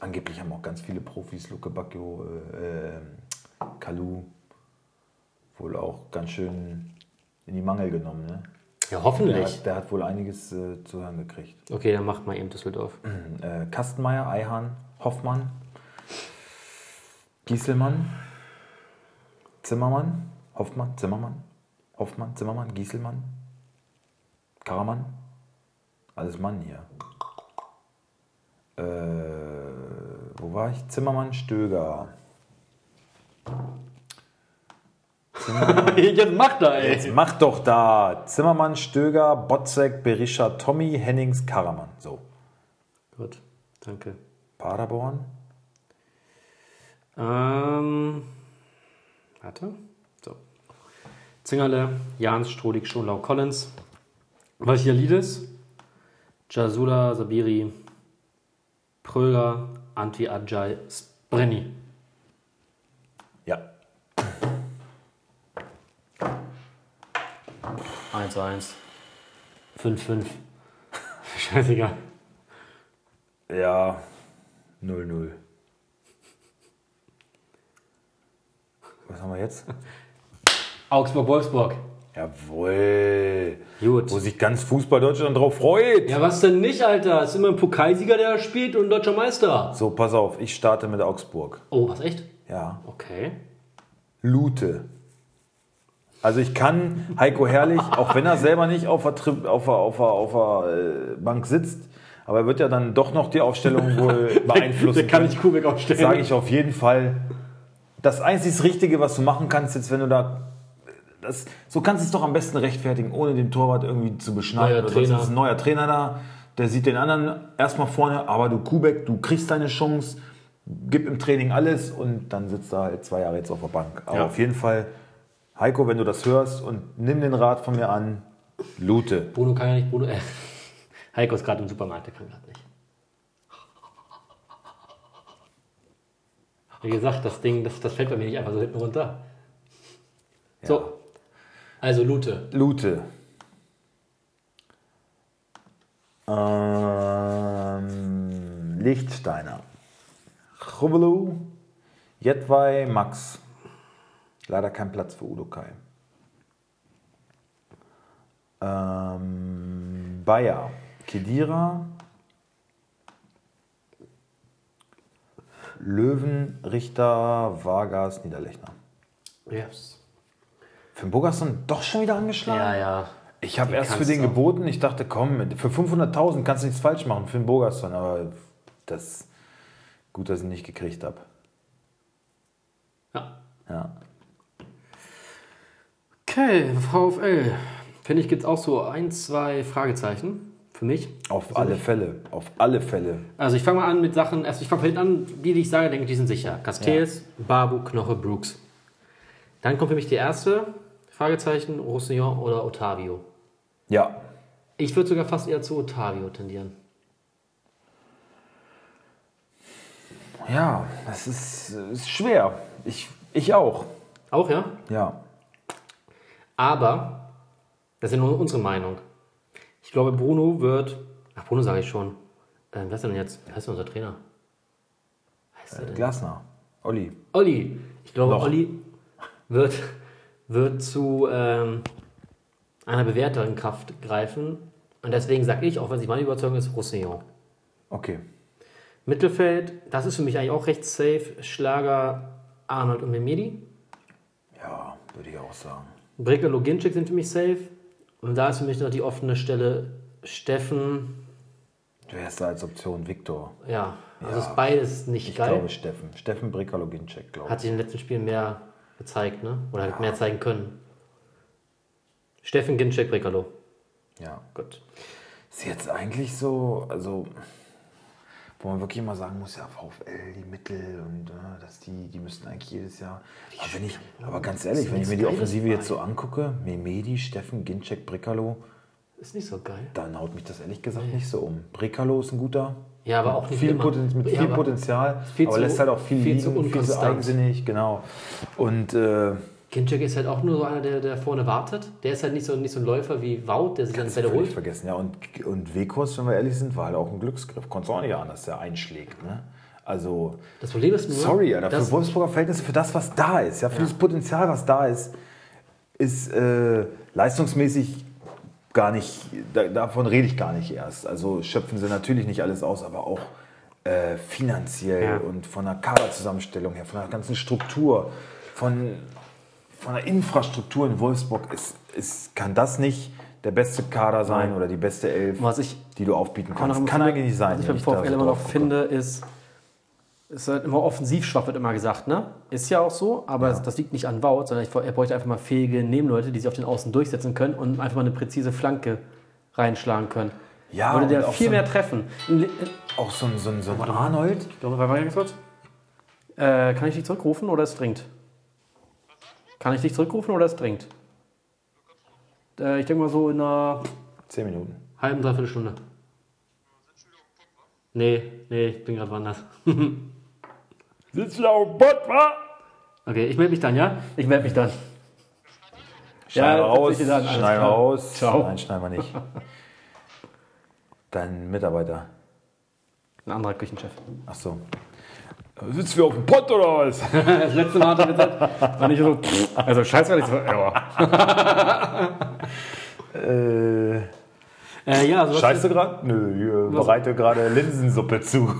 Angeblich haben auch ganz viele Profis, Luke Bacchio, äh, äh, Kalu, wohl auch ganz schön in die Mangel genommen. Ne? Ja, Der, hoffentlich. hat, der hat wohl einiges äh, zu hören gekriegt. Okay, dann macht mal eben Düsseldorf. Äh, Kastenmeier, Eihahn, Hoffmann, Gieselmann, Zimmermann, Hoffmann, Zimmermann, Hoffmann, Zimmermann, Gieselmann, Karamann. Alles Mann hier. Äh, wo war ich? Zimmermann, Stöger. Jetzt macht er, ey. Jetzt mach doch da. Zimmermann, Stöger, Botzek, Berisha, Tommy, Hennings, Karaman. So. Gut, danke. Paderborn. Ähm, warte. So. Zingerle, Jans, Strodig, Schonlau, Collins. Valchialidis, Jasula, Sabiri, Pröger, Anti Ajay, Sprenny. 1-1. 5-5. Scheißegal. Ja. 0-0. Was haben wir jetzt? Augsburg, Wolfsburg. Jawohl. Gut. Wo sich ganz Fußball Deutschland drauf freut. Ja, was denn nicht, Alter? Ist immer ein Pokalsieger, der da spielt und ein deutscher Meister. So, pass auf, ich starte mit Augsburg. Oh, was echt? Ja. Okay. Lute. Also ich kann Heiko Herrlich, auch wenn er selber nicht auf der, auf der, auf der, auf der äh, Bank sitzt, aber er wird ja dann doch noch die Aufstellung wohl beeinflussen. Der kann nicht Kubik aufstellen. Sage ich auf jeden Fall. Das einzig Richtige, was du machen kannst, jetzt, wenn du da. Das, so kannst du es doch am besten rechtfertigen, ohne den Torwart irgendwie zu beschneiden. Neuer Trainer. ist ein neuer Trainer da, der sieht den anderen erstmal vorne, aber du Kubek, du kriegst deine Chance, gib im Training alles und dann sitzt er halt zwei Jahre jetzt auf der Bank. Aber Ja. auf jeden Fall, Heiko, wenn du das hörst und nimm den Rat von mir an, Lute. Bruno kann ja nicht. Bruno, äh, Heiko ist gerade im Supermarkt, der kann gerade nicht. Wie gesagt, das Ding, das, das fällt bei mir nicht einfach so hinten runter. So. Also Lute. Lute. Ähm, Lichtsteiner. Chubelu. Jedwai, Max. Leider kein Platz für Udo Kai. Ähm, Bayer. Kedira. Löwen, Richter, Vargas, Niederlechner. Yes. Finn Bogerson doch schon wieder angeschlagen? Ja, ja. Ich habe erst für den geboten. Ich dachte, komm, für 500.000 kannst du nichts falsch machen für den Bogerson. Aber das gut, dass ich ihn nicht gekriegt habe. Ja. Ja. Okay, VfL. Finde ich, gibt es auch so ein, zwei Fragezeichen für mich. Auf alle Fälle. Auf alle Fälle. Also ich fange mal an mit Sachen, erst ich fange hinten an, die, die ich sage, denke ich, die sind sicher. Castells, Babu, Knoche, Brooks. Dann kommt für mich die erste Fragezeichen, Roussillon oder Otavio. Ja. Ich würde sogar fast eher zu Otavio tendieren. Ja, das ist, ist schwer. Ich, ich auch. Auch, ja? Ja. Aber, das ist ja nur unsere Meinung. Ich glaube, Bruno wird, ach Bruno sage ich schon, ähm, wer ist denn jetzt, wer heißt denn unser Trainer? Heißt denn? Glasner. Olli. Olli. Ich glaube, Noch. Olli wird, wird zu ähm, einer bewährteren Kraft greifen. Und deswegen sage ich, auch wenn sich meine Überzeugung ist, Roussillon. Okay. Mittelfeld, das ist für mich eigentlich auch recht safe. Schlager, Arnold und Memedi. Ja, würde ich auch sagen. Breker, Loginczyk sind für mich safe. Und da ist für mich noch die offene Stelle Steffen. Du hast da als Option Viktor. Ja, also Ja. ist beides nicht Ich geil. glaube Steffen. Steffen Bricker-Loginczek, glaube Hat sich in den letzten Spielen mehr gezeigt, ne? Oder hat mehr zeigen können. Steffen Ginczek, Brekalo. ich. Ja. Gut. Ist jetzt eigentlich so, also, wo man wirklich immer sagen muss, ja, VfL, die Mittel und äh, dass die, die müssten eigentlich jedes Jahr. Aber, wenn ich, aber ganz ehrlich, wenn ich mir die Offensive jetzt so angucke, Memedi, Steffen, Ginczek, Bricalo, Ist nicht so geil. dann haut mich das ehrlich gesagt nicht so um. Bricalo ist ein guter. Ja, aber auch nicht viel. Poten mit Ja, viel aber Potenzial, viel aber zu- lässt halt auch viel, viel liegen, zu viel zu eigensinnig, genau. Und äh, Ginczek ist halt auch nur so einer, der, der vorne wartet. Der ist halt nicht so, nicht so ein Läufer wie Wout, der sich dann Bälle holt. vergessen. Ja, und, und Wekos, wenn wir ehrlich sind, war halt auch ein Glücksgriff. Konntest auch nicht dass der einschlägt. Ne? Also, Das Problem ist nur, Sorry, Alter, für Wolfsburger Verhältnisse, für das, was da ist, ja, für das Potenzial, was da ist, ist äh, leistungsmäßig gar nicht, da, davon rede ich gar nicht erst. Also schöpfen sie natürlich nicht alles aus, aber auch äh, finanziell Ja. und von der Kaderzusammenstellung her, von der ganzen Struktur, von, von der Infrastruktur in Wolfsburg, ist, ist, kann das nicht der beste Kader sein oder die beste Elf, Was ich die du aufbieten kannst. Kann finde, eigentlich nicht sein. Was ich beim VfL immer noch finde, ist, es ist halt immer offensiv schwach, wird immer gesagt, ne? Ist ja auch so, aber das liegt nicht an Wout, sondern ich, er bräuchte einfach mal fähige Nebenleute, die sich auf den Außen durchsetzen können und einfach mal eine präzise Flanke reinschlagen können. Ja, Würde der viel so- mehr treffen. Auch so ein, so ein, so ein Arnold. Ich glaube, mal ganz kurz. Äh, kann ich dich zurückrufen oder es dringt? Kann ich dich zurückrufen oder es dringt? Äh, ich denke mal so in einer Zehn Minuten. halben, dreiviertel Stunde. Nee, nee, ich bin gerade woanders. Sitzt du auf dem Bot, wa? Okay, ich melde mich dann, ja? Ich melde mich dann. Schneiden wir raus, dann, schneiden raus. Ciao. Nein, schneiden wir nicht. Dein Mitarbeiter. Ein anderer Küchenchef. Ach so. Sitzt wir auf dem Pott oder was? Das letzte Mal hat er gesagt, war nicht so, also scheiße, war nicht so, ja. äh, Äh, ja, also du gerade? Nö, ich bereite gerade Linsensuppe zu.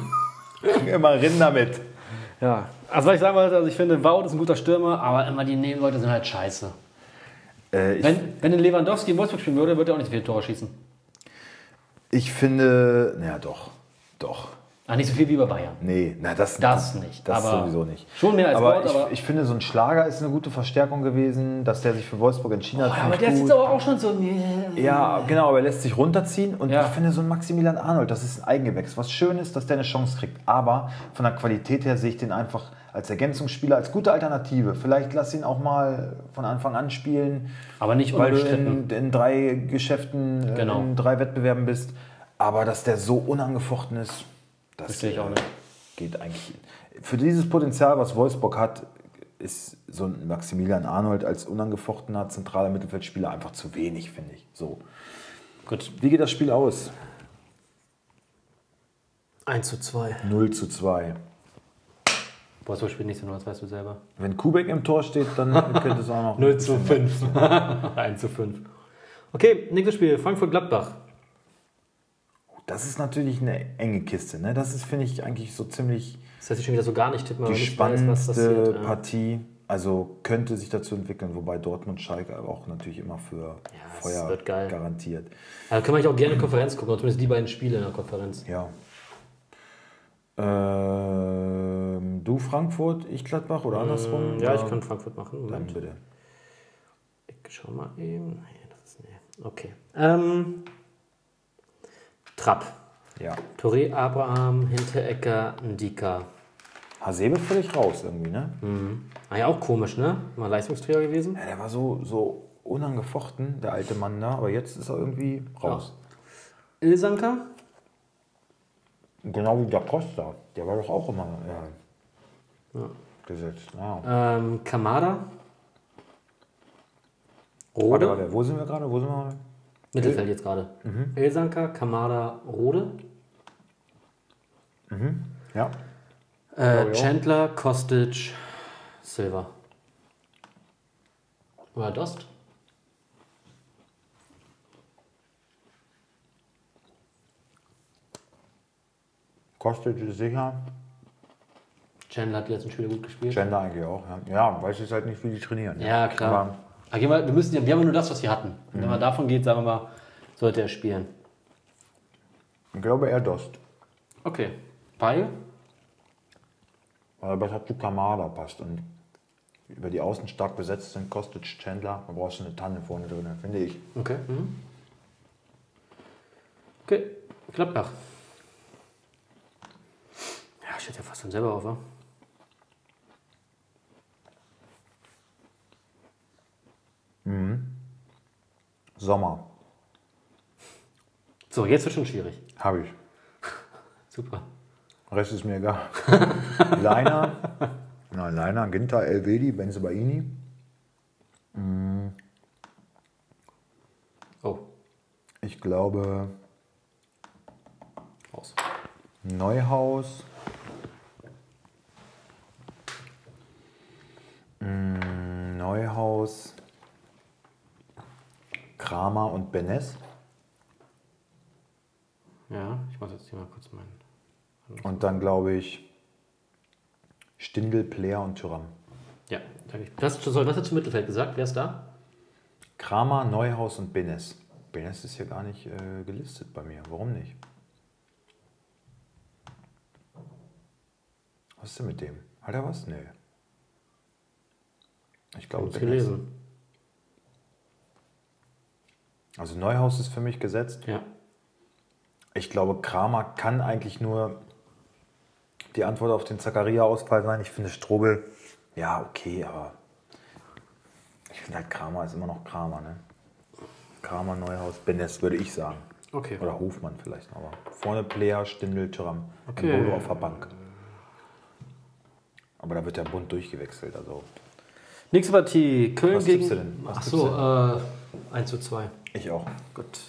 Immer rin damit. Ja, also was ich sagen wollte, also ich finde, Wout ist ein guter Stürmer, aber immer die Nebenleute sind halt scheiße. Äh, Wenn, wenn Lewandowski in Wolfsburg spielen würde, würde er auch nicht viele Tore schießen. ich finde, ja doch, doch. Ah, nicht so viel wie bei Bayern. Nee, na das, Das nicht, Das aber sowieso nicht. schon mehr als aber, Wort, ich, aber- ich finde, so ein Schlager ist eine gute Verstärkung gewesen, dass der sich für Wolfsburg entschieden hat. Ja, finde aber der gut. jetzt aber auch schon so. Ja, genau, aber er lässt sich runterziehen und Ja. ich finde so ein Maximilian Arnold, das ist ein Eigengewächs. Was schön ist, dass der eine Chance kriegt, aber von der Qualität her sehe ich den einfach als Ergänzungsspieler, als gute Alternative. Vielleicht lass ihn auch mal von Anfang an spielen, Aber nicht weil du in, in drei Geschäften, äh, Genau. in drei Wettbewerben bist. Aber dass der so unangefochten ist, das Verstehe ich auch äh, nicht. geht eigentlich. Für dieses Potenzial, was Wolfsburg hat, ist so ein Maximilian Arnold als unangefochtener zentraler Mittelfeldspieler einfach zu wenig, finde ich. So. Gut. Wie geht das Spiel aus? 1 zu 2. 0 zu 2. Wolfsburg spielt nicht so nur, das weißt du selber. Wenn Kubek im Tor steht, dann könnte es auch noch. 0 zu 5. 1 zu 5. Okay, nächstes Spiel. Frankfurt-Gladbach. Das ist natürlich eine enge Kiste. Ne? Das ist, finde ich, eigentlich so ziemlich Das heißt, ich schon wieder so gar nicht tippen, die weiß, spannendste. Ja. Partie. Also könnte sich dazu entwickeln, wobei Dortmund Schalke auch natürlich immer für es Feuer garantiert. Also können wir eigentlich auch gerne Konferenz gucken, oder zumindest die beiden Spiele in der Konferenz. Ja. Ähm, du Frankfurt, ich Gladbach oder andersrum? Mm, Ja, ich kann Frankfurt machen. Dann Moment. bitte. Ich schau mal eben. Nee, das ist nee. Okay. Ähm, Trapp. Ja. Touré, Abraham, Hinterecker, Ndika. Hasebe völlig raus irgendwie, ne? Ah ja, auch komisch, ne? Mal Leistungsträger gewesen. Ja, der war so, so unangefochten, der alte Mann da, aber jetzt ist er irgendwie raus. Ilsanker? Genau wie der Costa. Der war doch auch immer ja, gesetzt. Ja. Ähm, Kamada? Warte, Rode? warte, wo sind wir gerade? Wo sind wir? Mittelfeld jetzt gerade. Ilsanker, Kamada, Rode. Ja. Äh. Chandler, Kostic, Silva. Oder Dost? Kostic ist sicher. Chandler hat die letzten Spiele gut gespielt. Gender eigentlich auch. Ja, ja weiß ich halt nicht, wie die trainieren. ne? Ja, klar. Aber wir, wir, müssen, wir haben ja nur das, was wir hatten. Und wenn man davon geht, sagen wir mal, sollte er spielen. ich glaube eher Dost. Okay. Weil? Weil er besser zu Kamada passt. Und über die Außen stark besetzt sind Kostic, Chandler. Da brauchst du eine Tanne vorne drin, finde ich. Okay. Mhm. Okay. Gladbach. Ja, steht ja fast dann selber auf, wa? Sommer. So, jetzt wird schon schwierig. Habe ich. Super. Rest ist mir egal. Leiner. Na, Leiner, Ginter, Elvedi, Benzebaini. Oh, Ich glaube raus. Neuhaus. Mm, Neuhaus. Kramer und Benes. Ja, ich muss jetzt hier mal kurz meinen. Und dann glaube ich Stindel, Player und Tyram. Ja, danke. Was, sorry, was hast du zum Mittelfeld gesagt? Wer ist da? Kramer, Neuhaus und Benes. Benes ist hier gar nicht äh, gelistet bei mir. Warum nicht? Was ist denn mit dem? Hat er was? Nee. Ich glaube, Benes. gelesen. Also Neuhaus ist für mich gesetzt. Ja. Ich glaube, Kramer kann eigentlich nur die Antwort auf den Zakaria-Ausfall sein. Ich finde Strobel, ja, okay, aber ich finde halt Kramer ist immer noch Kramer, ne? Kramer, Neuhaus, Benes, würde ich sagen. Okay. Oder Hofmann vielleicht, aber vorne Player, Stindel, Tyram, Okay. Embolo auf der Bank. Aber da wird der Bund durchgewechselt, also Nächste Partie. Köln Was gegen. du denn? Was Ach tippst so, du äh, 1 zu 2. ich auch. Gut.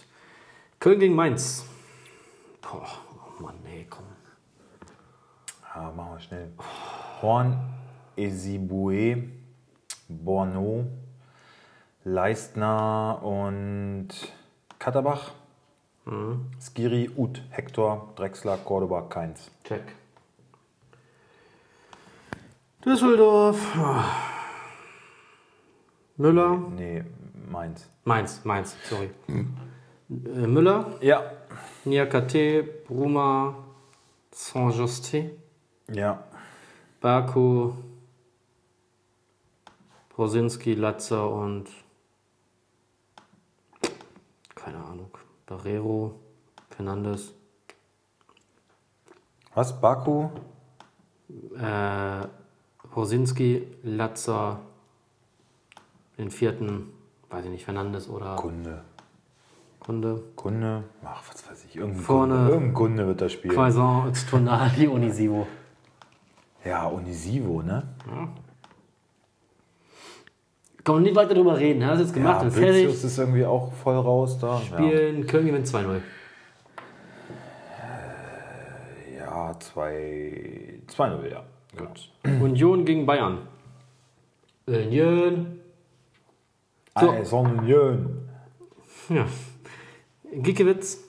Köln gegen Mainz. Boah, oh Mann, nee, komm. Ja, machen wir schnell. Horn, Esibue, Borno, Leistner und Katterbach. Skiri, Uth, Hector, Drexler, Cordoba, Keins. Check. Düsseldorf. Müller. Nee, Mainz. Mainz, Mainz, sorry. Äh, Müller, Ja. Niakate, Bruma, Saint-Justin, Ja. Baku, Brosinski, Latzer und keine Ahnung, Barrero, Fernandes, Was? Baku? äh, Brosinski, Latzer, den vierten, weiß ich nicht, Fernandes oder Kunde. Kunde, Kunde. Ach, was weiß ich. Irgendein Vorne- Kunde. Irgendein Kunde wird das spielen. Quaison, Öztunali, Onisivo. Ja, Unisivo, ne? Kann man nicht weiter drüber reden, hast jetzt gemacht, ja, ist fertig. Ist irgendwie auch voll raus da. Spielen, Köln gewinnt 2-0. Ja, ja 2 2-0, ja. Gut. Union gegen Bayern. Union. So. So. Union. Ja. Giekewitz,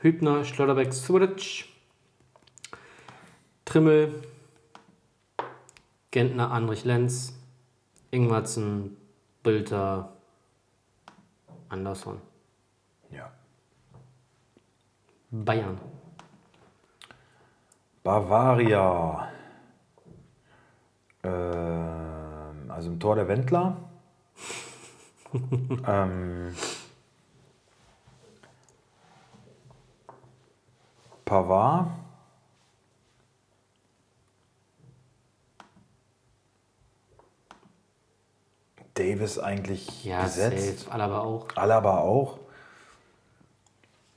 Hübner, Schlotterbeck, Subotic, Trimmel, Gentner, Andrich Lenz, Ingwertsen, Bülter, Andersson. Ja. Bayern. Bavaria. Ähm, also im Tor der Wendler. Ähm, Pavard. Davis eigentlich Ja, gesetzt. safe. Alaba auch. Alaba auch.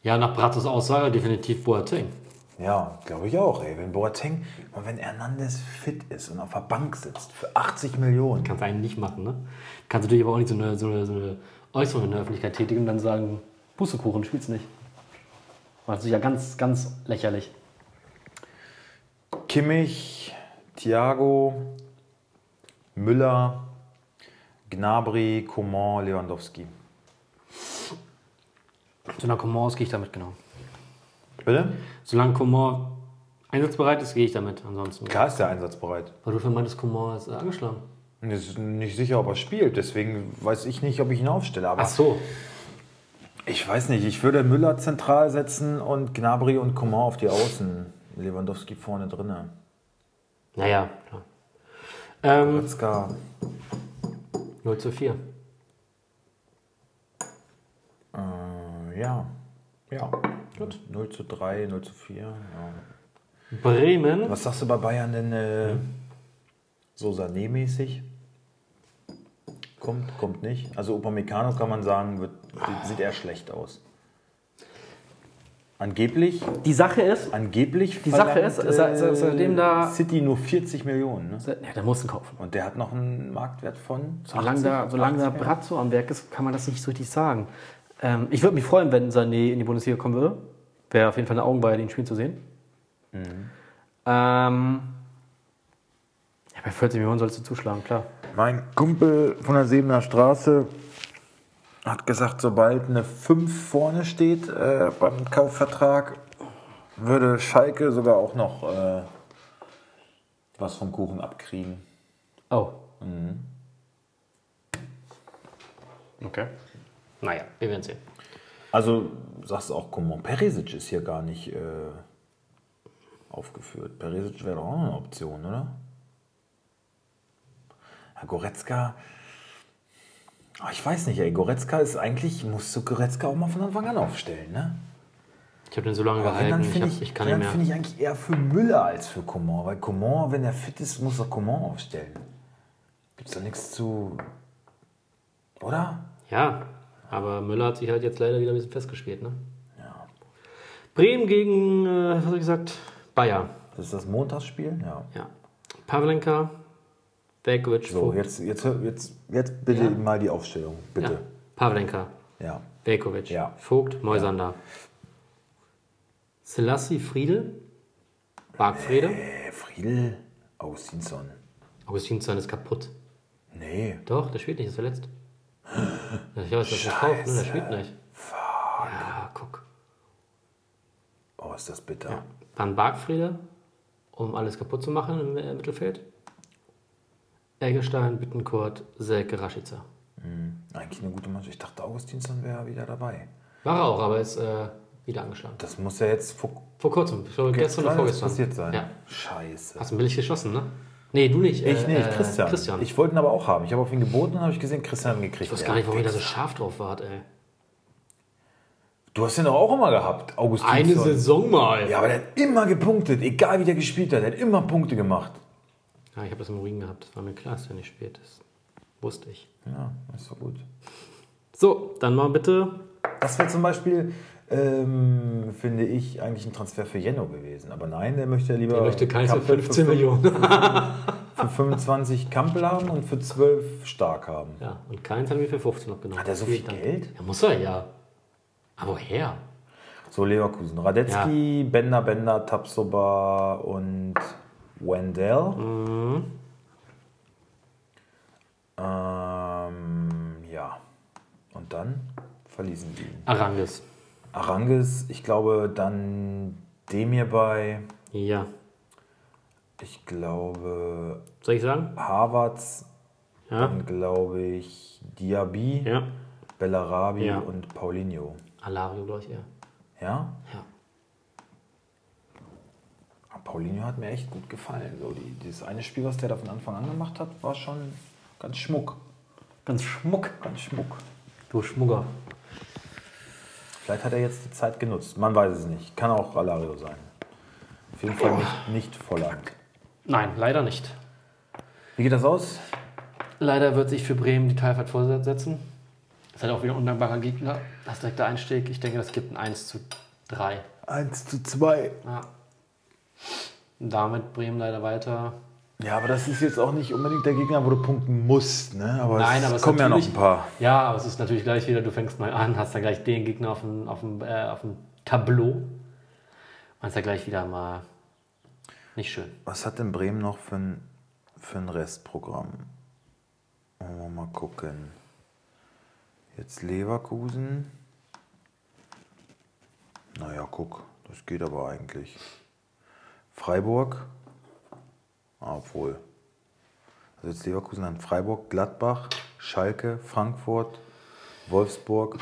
Ja, nach Bratos Aussage definitiv Boateng. Ja, glaube ich auch. Ey. Wenn Boateng, und wenn Hernandez fit ist und auf der Bank sitzt für 80 Millionen. Kannst du eigentlich nicht machen, ne? Kannst natürlich aber auch nicht so eine, so eine, so eine Äußerung in der Öffentlichkeit tätigen und dann sagen, Bussekuchen, spielst nicht. Das ist ja ganz, ganz lächerlich. Kimmich, Thiago, Müller, Gnabry, Coman, Lewandowski. Solange Coman ist, gehe ich damit, genau. Bitte? Solange Coman einsatzbereit ist, gehe ich damit. Ansonsten. Klar ist der einsatzbereit. Weil du schon meintest, Coman ist äh, angeschlagen. Es ist nicht sicher, ob er spielt. Deswegen weiß ich nicht, ob ich ihn aufstelle. Aber Ach so. ich weiß nicht. Ich würde Müller zentral setzen und Gnabry und Coman auf die Außen. Lewandowski vorne drinne. Naja, klar. Ähm, Goretzka, 0 zu 4. äh, ja. Ja. Gut. 0 zu 3, 0 zu 4. Ja. Bremen. Was sagst du bei Bayern denn äh, so Sané-mäßig? Kommt, kommt nicht. Also Upamecano kann man sagen, wird, sieht eher schlecht aus. Angeblich, Die Sache ist, angeblich Die Sache ist, se- seitdem da- City nur 40 Millionen. Ne? ja, der muss ihn kaufen. Und der hat noch einen Marktwert von Solange 80, da, solange da 80, Brazzo am Werk ist, kann man das nicht so richtig sagen. Ähm, ich würde mich freuen, wenn Sané in die Bundesliga kommen würde. Wäre auf jeden Fall eine Augenweide, ihn spielen zu sehen. Mhm. Ähm, ja, bei 40 Millionen solltest du zuschlagen, klar. Mein Kumpel von der Sebener Straße hat gesagt, sobald eine 5 vorne steht äh, beim Kaufvertrag, würde Schalke sogar auch noch äh, was vom Kuchen abkriegen. Oh. Mhm. Okay. Naja, wir werden sehen. Also sagst du auch, Coman, Perisic ist hier gar nicht äh, aufgeführt. Perisic wäre doch auch eine Option, oder? Herr Goretzka, Ah, ich weiß nicht, ey, Goretzka ist eigentlich, musst du Goretzka auch mal von Anfang an aufstellen, ne? Ich habe den so lange Aber gehalten, dann ich, finde hab, ich, ich kann nicht dann mehr. finde ich eigentlich eher für Müller als für Coman, weil Coman, wenn er fit ist, muss er Coman aufstellen. Gibt es da nichts zu. Oder? Ja, aber Müller hat sich halt jetzt leider wieder ein bisschen festgespielt. Ne? Ja. Bremen gegen, äh, was habe ich gesagt? Bayer. Das ist das Montagsspiel? Ja. Ja. Pavlenka, Velkovic, So, jetzt, jetzt, jetzt, jetzt bitte Ja. mal die Aufstellung. Ja. Bitte. Pavlenka, Ja. Velkovic, Ja. Vogt, Moisander. Selassie, Friedel, Bargfrede. Äh, Friedel, Augustinsson. Augustinsson ist kaputt. Nee. Doch, der spielt nicht, ist verletzt. Ich weiß, das gekauft, ne? Der spielt nicht. Ja, guck. Oh, ist das bitter. Dann Bargfriede, um alles kaputt zu machen im äh, Mittelfeld. Eggestein, Bittenkurt, Selke, Rashica. Eigentlich eine gute Mannschaft. Ich dachte, Augustinsson wäre wieder dabei. War er auch, aber ist äh, wieder angeschlagen. Das muss ja jetzt vor Vor kurzem, ich glaube gestern oder vorgestern. passiert sein. Ja. Scheiße. Hast du billig geschossen, ne? Nee, du nicht. Ich äh, nicht, äh, Christian. Christian. Ich Ich wollte ihn aber auch haben. Ich habe auf ihn geboten und habe ich gesehen, Christian hat ihn gekriegt. weiß gar nicht, warum ihr da so scharf drauf wart, ey. Du hast ihn doch auch immer gehabt, Augustinsson. Eine Saison mal. Ja, aber der hat immer gepunktet, egal wie der gespielt hat. Der hat immer Punkte gemacht. Ja, ich habe das im Urin gehabt. Das war mir klar, dass der nicht spät ist. Wusste ich. Ja, ist doch gut. So, dann mal bitte. Das wäre zum Beispiel, ähm, finde ich, eigentlich ein Transfer für Jenno gewesen. Aber nein, der möchte ja lieber. Der möchte keins für Kampel 15 für, Millionen. Für 25 Kampel haben und für 12 Stark haben. ja, und keins haben wir für 15 abgenommen. Hat er so viel Dank. Geld? Ja, muss er ja. Aber woher? So, Leverkusen. Radetzky, Bender, Bender, Tapsoba und Wendell. Mhm. Ähm, ja. Und dann verließen die ihn. Aranges. Aranges, ich glaube, dann Demir bei, Ja. ich glaube, Soll ich sagen? Harvards, Ja. dann glaube ich Diaby, Ja. Bellarabi Ja. und Paulinho. Alario, glaube ich, eher. Ja? Ja. Aber Paulinho hat mir echt gut gefallen. So, die, dieses eine Spiel, was der da von Anfang an gemacht hat, war schon ganz schmuck. Ganz schmuck. Ganz schmuck. Du Schmugger. Vielleicht hat er jetzt die Zeit genutzt. Man weiß es nicht. Kann auch Alario sein. Auf jeden Fall nicht, nicht Volland. Nein, leider nicht. Wie geht das aus? Leider wird sich für Bremen die Teilfahrt vorsetzen. Das ist halt auch wieder ein undankbarer Gegner. Das direkte Einstieg. Ich denke, das gibt ein 1 zu 3. 1 zu 2. Ja. Und damit Bremen leider weiter. Ja, aber das ist jetzt auch nicht unbedingt der Gegner, wo du punkten musst. Ne? Aber Nein, es aber es ist kommen ja noch natürlich- ein paar. Ja, aber es ist natürlich gleich wieder, du fängst neu an, hast dann gleich den Gegner auf dem, auf dem, äh, auf dem Tableau. Und ist ja gleich wieder mal nicht schön. Was hat denn Bremen noch für ein, für ein Restprogramm? Wollen wir mal gucken. Jetzt Leverkusen. Naja, guck, das geht aber eigentlich. Freiburg. Ah, obwohl. Also jetzt Leverkusen dann Freiburg, Gladbach, Schalke, Frankfurt, Wolfsburg,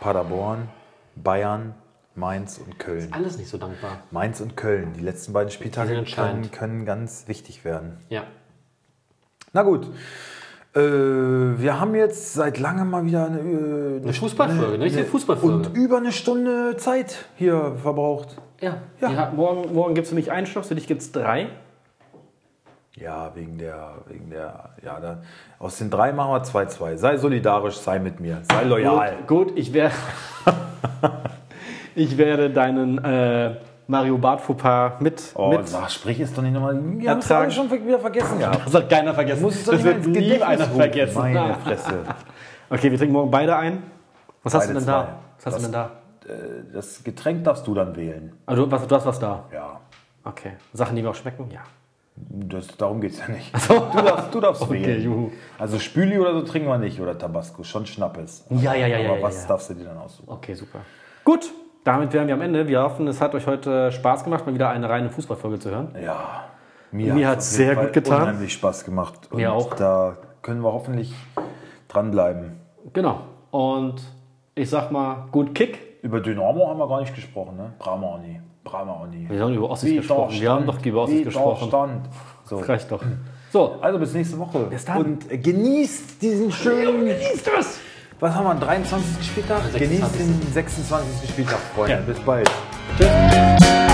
Paderborn, Bayern, Mainz und Köln. Alles nicht so dankbar. Mainz und Köln, die letzten beiden Spieltage können, können ganz wichtig werden. Ja. Na gut. Äh, wir haben jetzt seit langem mal wieder eine, äh, Eine Fußballfolge, ne? Ich sehe Fußballfolge. und über eine Stunde Zeit hier verbraucht. Ja. Ja. Ja, morgen morgen gibt es für mich einen Stoff, für dich gibt es drei. Ja, wegen der, wegen der, ja, da, aus den drei machen wir 2-2. Sei solidarisch, sei mit mir, sei loyal. Gut, gut ich, wär, ich werde deinen äh, Mario Barth Fauxpas mit, Oh, mit sag, sprich es doch nicht nochmal. Wir haben es alle schon wieder vergessen gehabt. Das hat keiner vergessen. Muss es doch das wird nie einer vergessen. Meine Fresse. Okay, wir trinken morgen beide ein. Was hast Beide du denn da? zwei. Was hast du denn da? Das Getränk darfst du dann wählen. Also, was, du hast was da. Ja. Okay. Sachen, die mir auch schmecken? Ja. Das, darum geht es ja nicht. Du darfst, du darfst wählen. juhu. Also Spüli oder so trinken wir nicht oder Tabasco, schon Schnappes. Ja, ja, ja, Aber ja, was ja. darfst du dir dann aussuchen? Okay, super. Gut, damit wären wir am Ende. Wir hoffen, es hat euch heute Spaß gemacht, mal wieder eine reine Fußballfolge zu hören. Ja, Mir hat's auf sehr jeden gut Fall getan. Unheimlich Spaß gemacht. Und Mir auch. Da können wir hoffentlich dranbleiben. Genau. Und ich sag mal, gut Kick. Über Dynamo haben wir gar nicht gesprochen, ne? Bramani. Bramani. Wir haben über Ossis gesprochen. Wir haben doch über Ossis Wie gesprochen. stand. So. Das reicht doch. So, Also bis nächste Woche. Bis dann. Und genießt diesen schönen. genießt es! Was haben wir? 23. Spieltag? 26. Genießt den 26. Spieltag, Freunde. Ja. Bis bald. Tschüss.